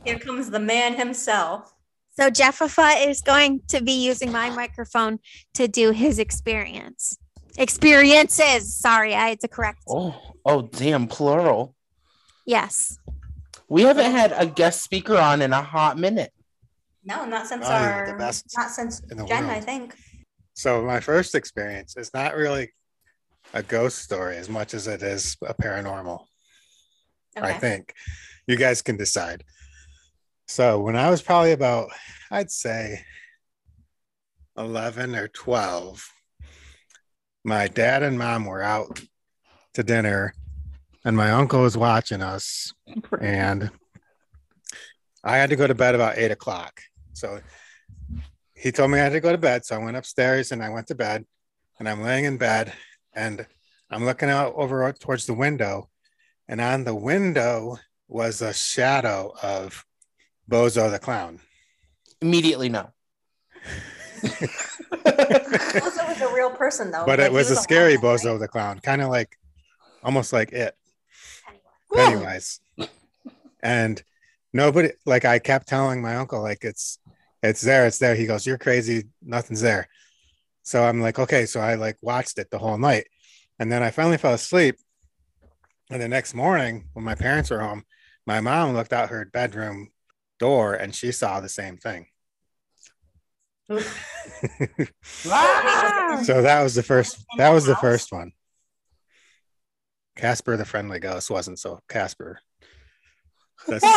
Here comes the man himself. So Jeffafa is going to be using my microphone to do his experience. Experiences. Sorry, I had to correct. Oh, oh damn, plural. Yes. We haven't had a guest speaker on in a hot minute. No, not since you're our the best not since Jen, world. I think. So my first experience is not really a ghost story as much as it is a paranormal. I think you guys can decide. So when I was probably about, I'd say 11 or 12, my dad and mom were out to dinner and my uncle was watching us and I had to go to bed about eight o'clock. So he told me I had to go to bed. So I went upstairs and I went to bed and I'm laying in bed and I'm looking out over towards the window. And on the window was a shadow of Bozo the clown. Immediately no. <laughs> Was a real person though. but Like, it he was a alive scary right? Bozo the clown, kind of like almost like it. Pennywise. and nobody like I kept telling my uncle, like it's it's there, it's there. He goes, You're crazy, nothing's there. So I'm like, okay. So I like watched it the whole night. And then I finally fell asleep. And the next morning, when my parents were home, my mom looked out her bedroom door and she saw the same thing. Ah! so that was the first that was the first one. Casper the friendly ghost wasn't so Casper. That's <laughs> Is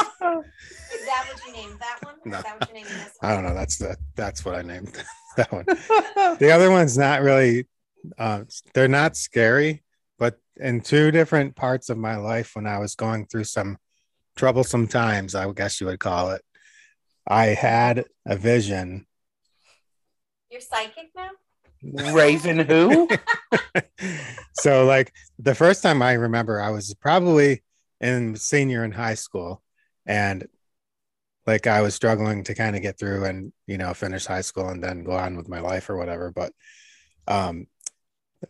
that what you named that one? No. Is that what you named this I don't know. That's the that's what I named <laughs> that one. The other one's not really. Uh, they're not scary, but in two different parts of my life, when I was going through some troublesome times, I guess you would call it, I had a vision. You're psychic now? Raven who? <laughs> so, like the first time I remember, I was probably in senior in high school, and like I was struggling to kind of get through and you know finish high school and then go on with my life or whatever. But um,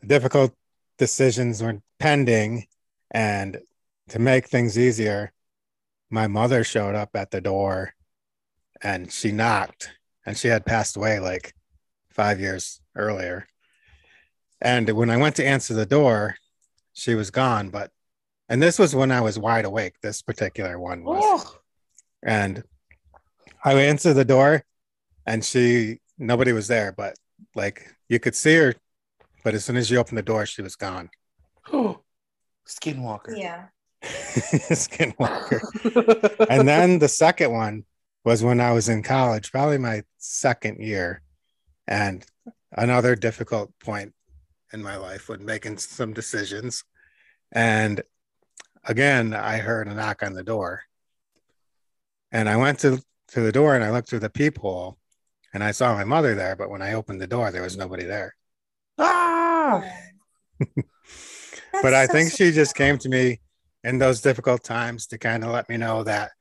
difficult decisions were pending, and to make things easier, my mother showed up at the door, and she knocked, and she had passed away like five years earlier. And when I went to answer the door, she was gone. But and this was when I was wide awake. This particular one was Oh, and I answered the door and she nobody was there, but like you could see her, but as soon as you opened the door, she was gone. Oh, <gasps> Skinwalker. Yeah. <laughs> Skinwalker. And then the second one was when I was in college, probably my second year, and another difficult point in my life when making some decisions. And again, I heard a knock on the door. And I went to, to the door and I looked through the peephole and I saw my mother there. But when I opened the door, there was nobody there. ah! <laughs> but I think she just came to me in those difficult times to kind of let me know that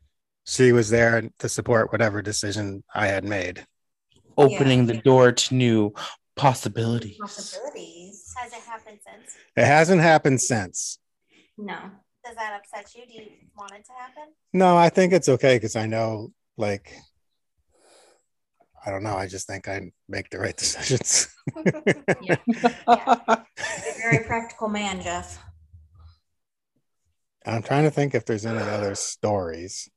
she was there to support whatever decision I had made. Opening Yeah. the door to new possibilities. possibilities. Has it happened since? It hasn't happened since. No. Does that upset you? Do you want it to happen? No, I think it's okay because I know, like, I don't know. I just think I make the right <laughs> decisions. <laughs> You're a very practical man, Jeff. I'm trying to think if there's any other stories.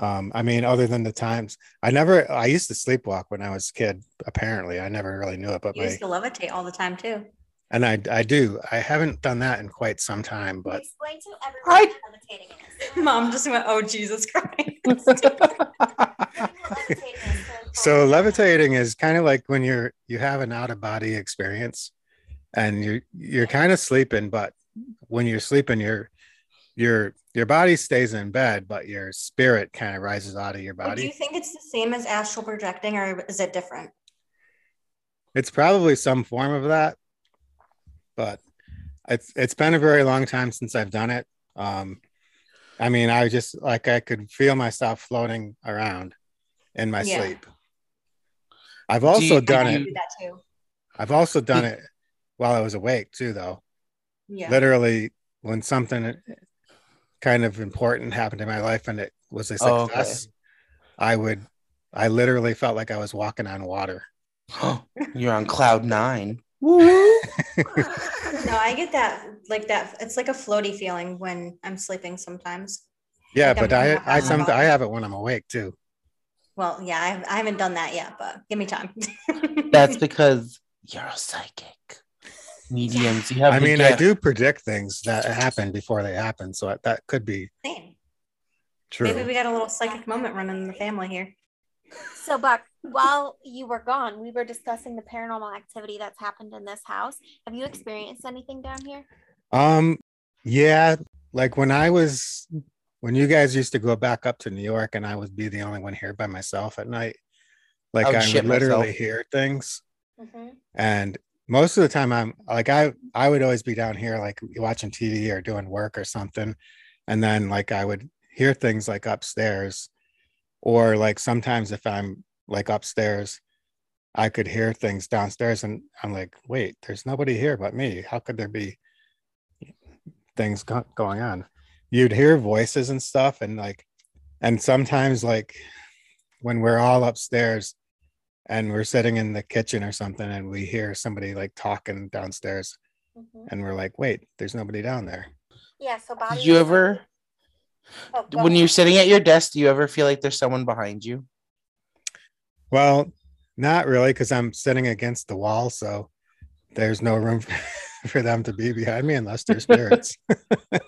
Um, I mean, other than the times I never, I used to sleepwalk when I was a kid. Apparently, I never really knew it, but You my used to levitate all the time too. And I I do. I haven't done that in quite some time, but Explain to everyone I- what levitating is. <laughs> Mom just went, oh, Jesus Christ. <laughs> <laughs> So levitating is kind of like when you're you have an out of body experience and you you're kind of sleeping but when you're sleeping your your your body stays in bed but your spirit kind of rises out of your Well, Do you think it's the same as astral projecting or is it different? it's probably some form of that but it's it's been a very long time since i've done it um i mean i just like i could feel myself floating around in my Yeah. sleep i've also you- done it do that too. I've also done it while I was awake too, though. Yeah. Literally, when something kind of important happened in my life and it was a Oh, okay. success, I would, I literally felt like I was walking on water. <gasps> You're on cloud nine. <laughs> No, I get that like that. It's like a floaty feeling when I'm sleeping sometimes. Yeah, Like I'm but I, I, some, I have it when I'm awake too. Well, yeah, I, I haven't done that yet, but give me time. <laughs> That's because you're a psychic. Mediums. You have I the mean, I do predict things that happen before they happen, so that could be Same. true. Maybe we got a little psychic moment running in the family here. So, Buck, while you were gone, we were discussing the paranormal activity that's happened in this house. Have you experienced anything down here? Um, yeah, like when I was when you guys used to go back up to New York and I would be the only one here by myself at night, like I would I, would literally myself. hear things. Mm-hmm. And most of the time I'm like I I would always be down here like watching TV or doing work or something. And then like I would hear things like upstairs or like sometimes if I'm like upstairs I could hear things downstairs and I'm like, wait, there's nobody here but me. How could there be things go- going on? You'd hear voices and stuff and like and sometimes like when we're all upstairs and we're sitting in the kitchen or something and we hear somebody like talking downstairs Mm-hmm. and we're like, wait, there's nobody down there. Yeah. So, Bobby. Did you ever, Oh, when ahead. you're sitting at your desk, do you ever feel like there's someone behind you? Well, not really, because I'm sitting against the wall, so there's no room <laughs> for them to be behind me unless they're spirits. <laughs>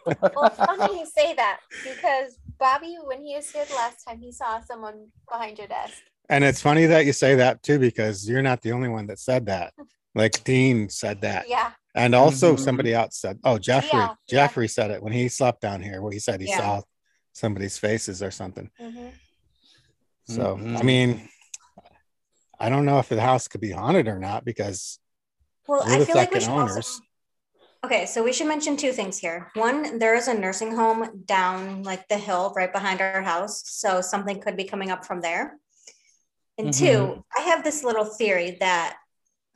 Well, it's funny you say that because Bobby, when he was here the last time, he saw someone behind your desk. And it's funny that you say that too, because you're not the only one that said that. Like Dean said that. Yeah. And also Mhm. somebody else said, oh, Jeffrey, Yeah, yeah. Jeffrey said it when he slept down here, where he said he Yeah. saw somebody's faces or something. Mm-hmm. So, I Mhm. mean, I don't know if the house could be haunted or not because Well, I feel like we second should also- owners. Okay, so we should mention two things here. One, there is a nursing home down like the hill right behind our house. So something could be coming up from there. And two, mm-hmm. I have this little theory that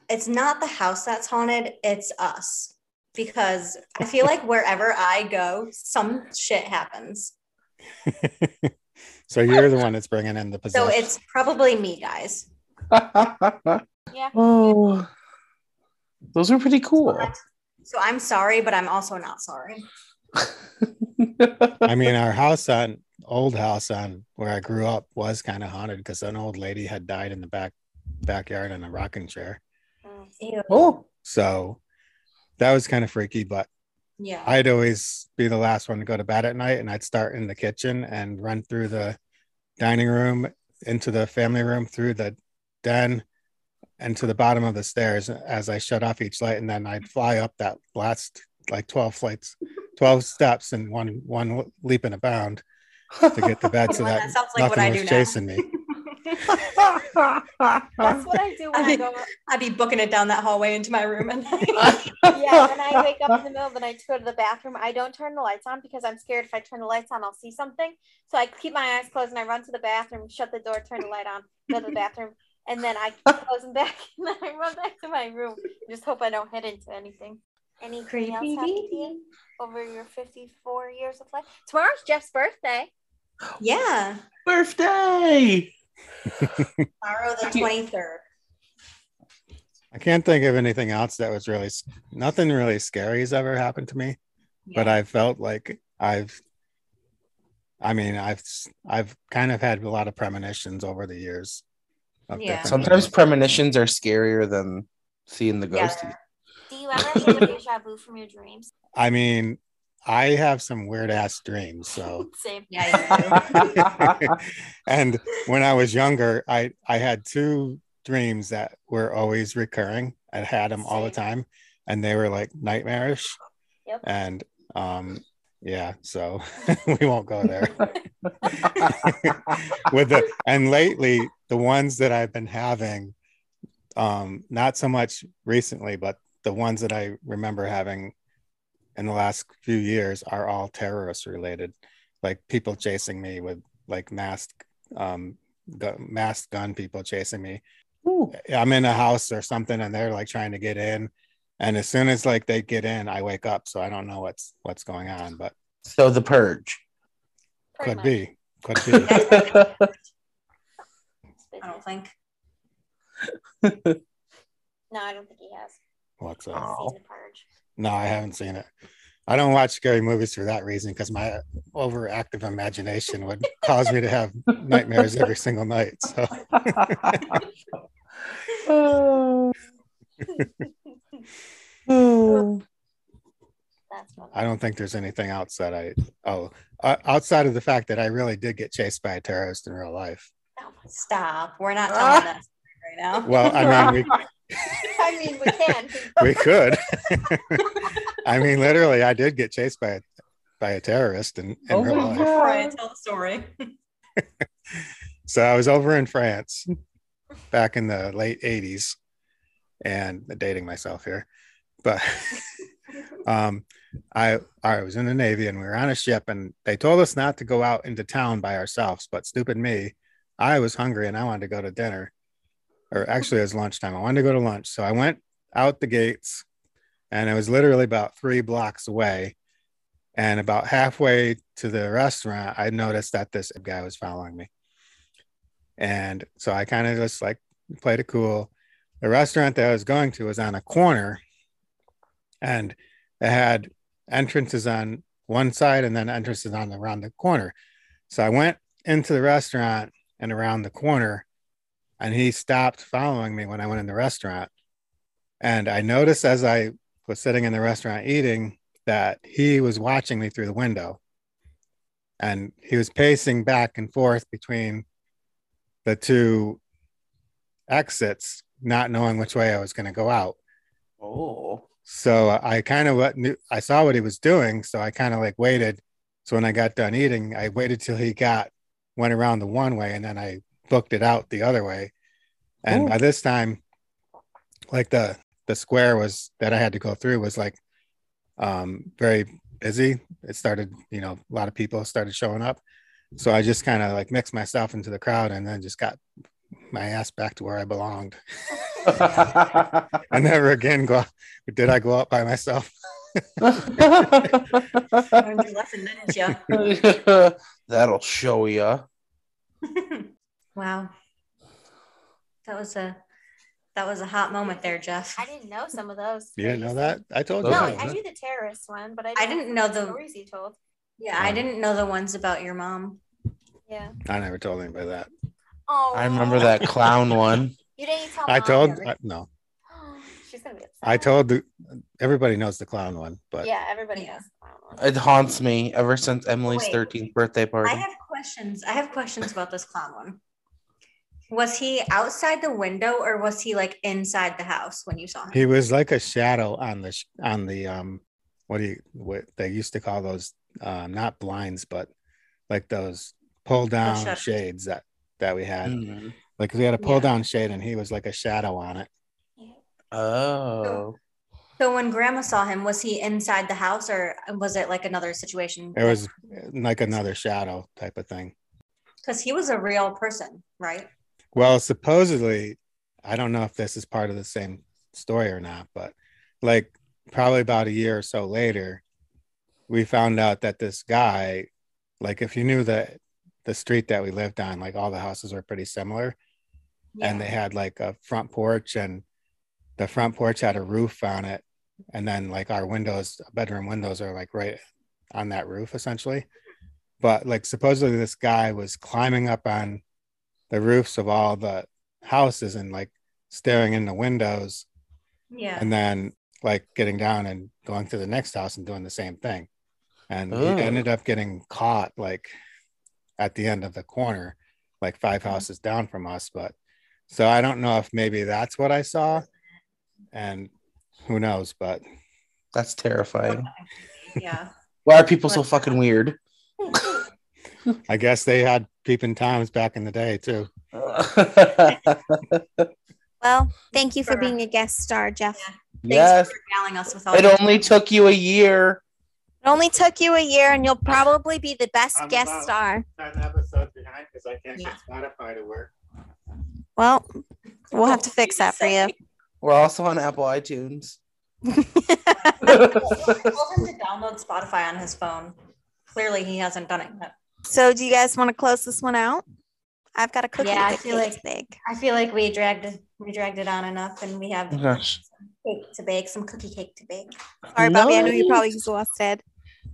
it's not the house that's haunted, it's us. Because I feel like wherever I go, some shit happens. <laughs> so you're the one that's bringing in the position. <laughs> So it's probably me, guys. Yeah. <laughs> oh, those are pretty cool. So I'm sorry, but I'm also not sorry. I mean, our house on old house on where I grew up was kind of haunted because an old lady had died in the back backyard in a rocking chair. Ew. oh, So that was kind of freaky, but Yeah. I'd always be the last one to go to bed at night and I'd start in the kitchen and run through the dining room into the family room through the den and to the bottom of the stairs as I shut off each light and then I'd fly up that last like 12 flights 12 steps and one one leap and a bound to get the bed so that, that sounds like what nothing I was do now. chasing me <laughs> <laughs> That's what I do when I go. I'd be booking it down that hallway into my room and <laughs> Yeah, when I wake up in the middle of the night to go to the bathroom, I don't turn the lights on because I'm scared if I turn the lights on, I'll see something. So I keep my eyes closed and I run to the bathroom, shut the door, turn the light on, go to the bathroom, and then I close them back and then I run back to my room. Just hope I don't hit into anything. Anything else happen to you over your 54 years of life? Tomorrow's Jeff's birthday. Yeah. birthday. <laughs> Tomorrow the 23rd. I can't think of anything else that was really nothing really scary has ever happened to me but I felt like I've I mean I've I've kind of had a lot of premonitions over the years. Yeah. Sometimes things. premonitions are scarier than seeing the Yeah. Do you you ever have deja vu from your dreams? I mean, I have some weird ass dreams. So, <laughs> Same. Yeah, <laughs> and when I was younger, I I had two dreams that were always recurring. I had them all the time, and they were like nightmarish. Yep. And um, yeah, so <laughs> we won't go there. With the and lately, the ones that I've been having, um, not so much recently, but the ones that I remember having in the last few years are all terrorist related, like people chasing me with like masked, um, gu- masked gun people chasing me. Ooh. I'm in a house or something, and they're like trying to get in, and as soon as like they get in, I wake up, so I don't know what's what's going on, but so the purge. Pretty could much. be, could be. <laughs> I don't think. No, I don't think he has. What's up? Oh. Seen the purge. No, I haven't seen it. I don't watch scary movies for that reason because my overactive imagination would cause me to have <laughs> nightmares every single night. So Oh. That's funny. I don't think there's anything else that I oh uh, outside of the fact that I really did get chased by a terrorist in real life. Oh Stop. We're not telling <laughs> that story right now. Well, I mean <laughs> <laughs> I mean, we can. we we could. I mean, literally, I did get chased by a by a terrorist in, in Oh real my life. God. Brian, tell the story. <laughs> So I was over in France back in the late 80s and dating myself here. But <laughs> um I I was in the Navy and we were on a ship and they told us not to go out into town by ourselves, but stupid me, I was hungry and I wanted to go to dinner. Or oh. actually it was lunchtime. I wanted to go to lunch. So I went out the gates and I was literally about three blocks away. And about halfway to the restaurant, I noticed that this guy was following me. And so I kind of just like played it cool. The restaurant that I was going to was on a corner and it had entrances on one side and then entrances on around the corner. So I went into the restaurant and around the corner and he stopped following me when I went in the restaurant. And I noticed as I was sitting in the restaurant eating that he was watching me through the window. And he was pacing back and forth between the two exits, not knowing which way I was going to go out. Oh. So I kind of knew I saw what he was doing, so I kind of like waited. So when I got done eating, I waited till he got went around the one way, and then I booked it out the other way. And Ooh. by this time, like the the square was that I had to go through was like um very busy. It started, you know, a lot of people started showing up. So I just kind of like mixed myself into the crowd and then just got my ass back to where I belonged. <laughs> I never again go did I go out by myself. <laughs> Learned your lesson, didn't you? <laughs> That'll show ya. Wow. That was a that was a hot moment there, Jeff. I didn't know some of those. You didn't know that? I told Those you. No, are. I knew the terrorist one, but I I didn't, didn't know know the the- stories you told. Yeah, I didn't know the ones about your mom. Yeah. I never told anybody that. Oh, I remember that clown one. You didn't tell. Me. I told I, uh, no. <gasps> She's gonna be upset. I told the everybody knows the clown one, but Yeah, everybody Yeah. knows. the clown one. It haunts me ever since Emily's Wait. 13th birthday party. I have questions. I have questions about this clown one. Was he outside the window or was he like inside the house when you saw him? he was like a shadow on the on the um what do you what they used to call those um not blinds but like those pull down shutters. shades that that we had Mm. like we had a pull Yeah. down shade and he was like a shadow on it Oh. So when grandma saw him, was he inside the house or was it like another situation? it was like another shadow type of thing because he was a real person, right? Well, supposedly, I don't know if this is part of the same story or not, but like probably about a year or so later, we found out that this guy, like if you knew that the street that we lived on, like all the houses were pretty similar, and they had like a front porch, and the front porch had a roof on it, and then like our windows, bedroom windows are like right on that roof essentially. But like supposedly this guy was climbing up on the roofs of all the houses and like staring in the windows yeah. and then like getting down and going to the next house and doing the same thing. And Oh. he ended up getting caught like at the end of the corner, like five mm-hmm. houses down from us. But so I don't know if maybe that's what I saw. And who knows, but That's terrifying. <laughs> Yeah. Why are people so fucking weird? I guess they had peeping times back in the day too. <laughs> Well, thank you for being a guest star, Jeff. yes, Thanks for regaling us with all it your- only took you a year. It only took you a year, and you'll probably be the best I'm guest star. Ten episodes behind because I can't get Spotify to work. Well, we'll have to fix that for you. We're also on Apple iTunes. <laughs> I told him to download Spotify on his phone. Clearly, he hasn't done it yet. So, do you guys want to close this one out? I've got a cookie. Yeah, I feel like- big. I feel like we dragged it, we dragged it on enough, and we have gosh. cake to bake, some cookie cake to bake. Sorry, Bobby. I know you're probably exhausted.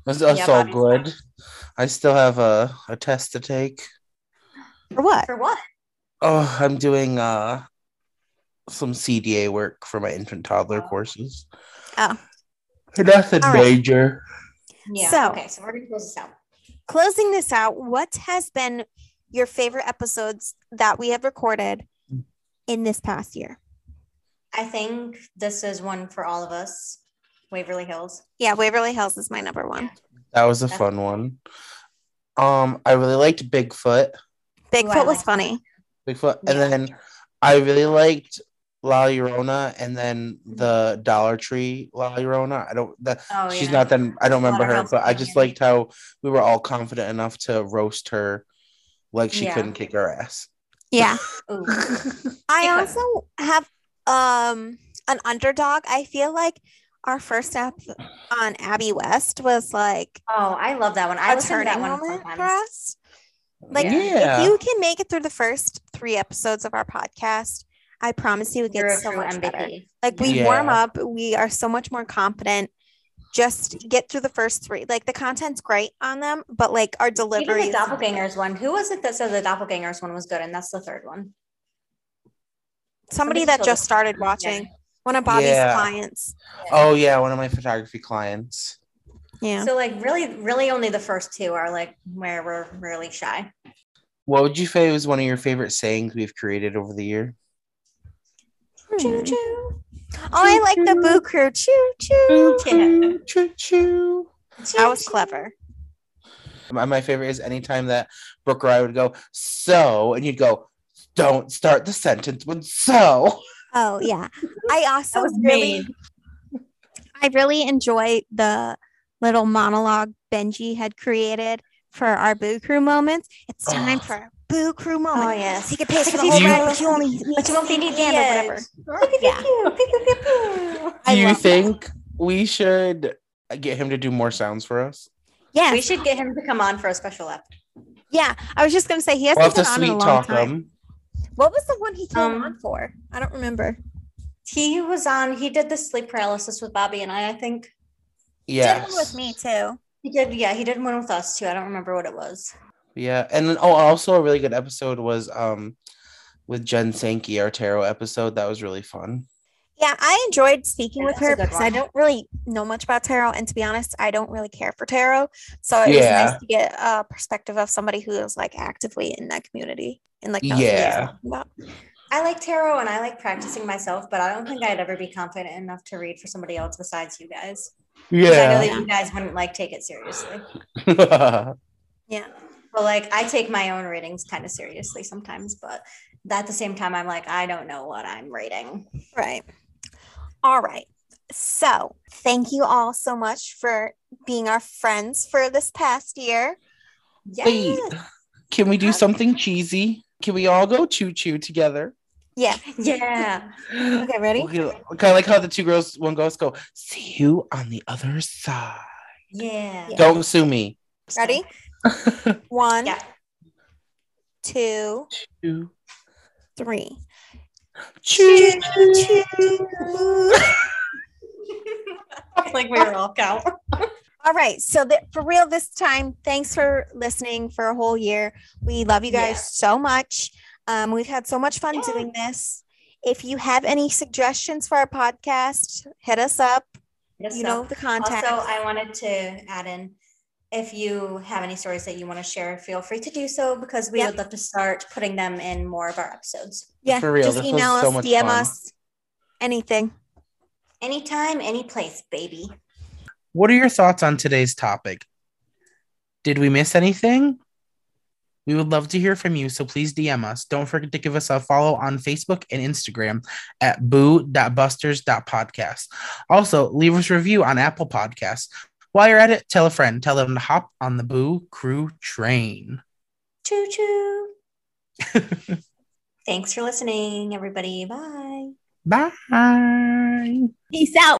That's, that's Yeah, all Bobby's good. I still have a, a test to take. For what? For what? Oh, I'm doing uh some CDA work for my infant toddler Oh. courses. Oh. Nothing All right. major. Yeah. So- okay, so we're gonna close this out. Closing this out, what has been your favorite episodes that we have recorded in this past year? I think this is one for all of us. Waverly Hills. Yeah, Waverly Hills is my number one. That was a fun one. Um, I really liked Bigfoot. Bigfoot I was funny. Bigfoot, and Yeah. then I really liked La Llorona, and then the Dollar Tree La Llorona. I don't that Oh she's yeah. not then I don't remember her, but I just Canyon. liked how we were all confident enough to roast her like she Yeah. couldn't kick her ass. Yeah. <laughs> I also have um an underdog. I feel like our first step on Abby West was like Oh, I love that one. I listen to that one for us. Like Yeah. if you can make it through the first three episodes of our podcast, I promise you it You're gets so true much better. Like we Yeah. warm up, we are so much more confident. Just get through the first three. Like the content's great on them, but like our Even delivery. the doppelgangers one. Who was it that said the doppelgangers one was good? And that's the third one. Somebody somebody that just us. started Yeah. watching. One of Bobby's Yeah. clients. oh yeah, one of my photography clients. Yeah. So like really, really only the first two are like where we're really shy. What would you say was one of your favorite sayings we've created over the year? Choo choo. Oh, I like the boo crew. Choo choo. Yeah. Choo choo. That was clever. My, my favorite is anytime that Brooke or I would go, so, and you'd go, don't start the sentence with so. Oh yeah. I <laughs> also was really me. I really enjoy the little monologue Benji had created for our boo crew moments. It's time Oh. for a boo crew moment. Oh yes. he a piss for the whole a ride, but you only need But you won't to need stand or whatever. Yeah. Do you think we should get him to do more sounds for us? Yeah, We should get him to come on for a special ep. yeah. I was just gonna say he hasn't We'll to been on in a sweet long talk time. him. What was the one he came Um, on for? I don't remember. He was on. He did the sleep paralysis with Bobby and I. I think Yes. Did one with me too. he did. Yeah, he did one with us too. I don't remember what it was. Yeah. And then, oh, also a really good episode was um with Jen Sankey, our tarot episode. That was really fun. Yeah, I enjoyed speaking Yeah, with her good because I don't really know much about tarot, and to be honest, I don't really care for tarot. So it was nice to get a perspective of somebody who is like actively in that community and like knows what they're Yeah. I like tarot and I like practicing myself, but I don't think I'd ever be confident enough to read for somebody else besides you guys. Yeah, I know that you guys wouldn't like take it seriously. <laughs> Yeah, But like I take my own ratings kind of seriously sometimes, but at the same time, I'm like, I don't know what I'm rating. right. All right. So thank you all so much for being our friends for this past year. Yeah. Wait, can we do something cheesy? Can we all go choo choo together? Yeah. <laughs> Yeah. Okay, ready? kind of like how the two girls, one ghost go, see you on the other side. Yeah. Don't sue me. Ready? One, Yeah. two, Choo three. choo. like we were all count. All right. So that for real this time, thanks for listening for a whole year. We love you guys Yeah. so much. Um, we've had so much fun Yeah. doing this. if you have any suggestions for our podcast, hit us up. Yes, you so- know the contact. Also, I wanted to add in if you have any stories that you want to share, feel free to do so because we Yep. would love to start putting them in more of our episodes. yeah, For real, just this email us, much DM fun. us, anything. Anytime, any place, baby. What are your thoughts on today's topic? Did we miss anything? We would love to hear from you, so please DM us. Don't forget to give us a follow on Facebook and Instagram at boo.busters.podcast. Also, leave us a review on Apple Podcasts. While you're at it, tell a friend. Tell them to hop on the Boo Crew train. Choo choo. <laughs> Thanks for listening, everybody. Bye. Bye. Peace out.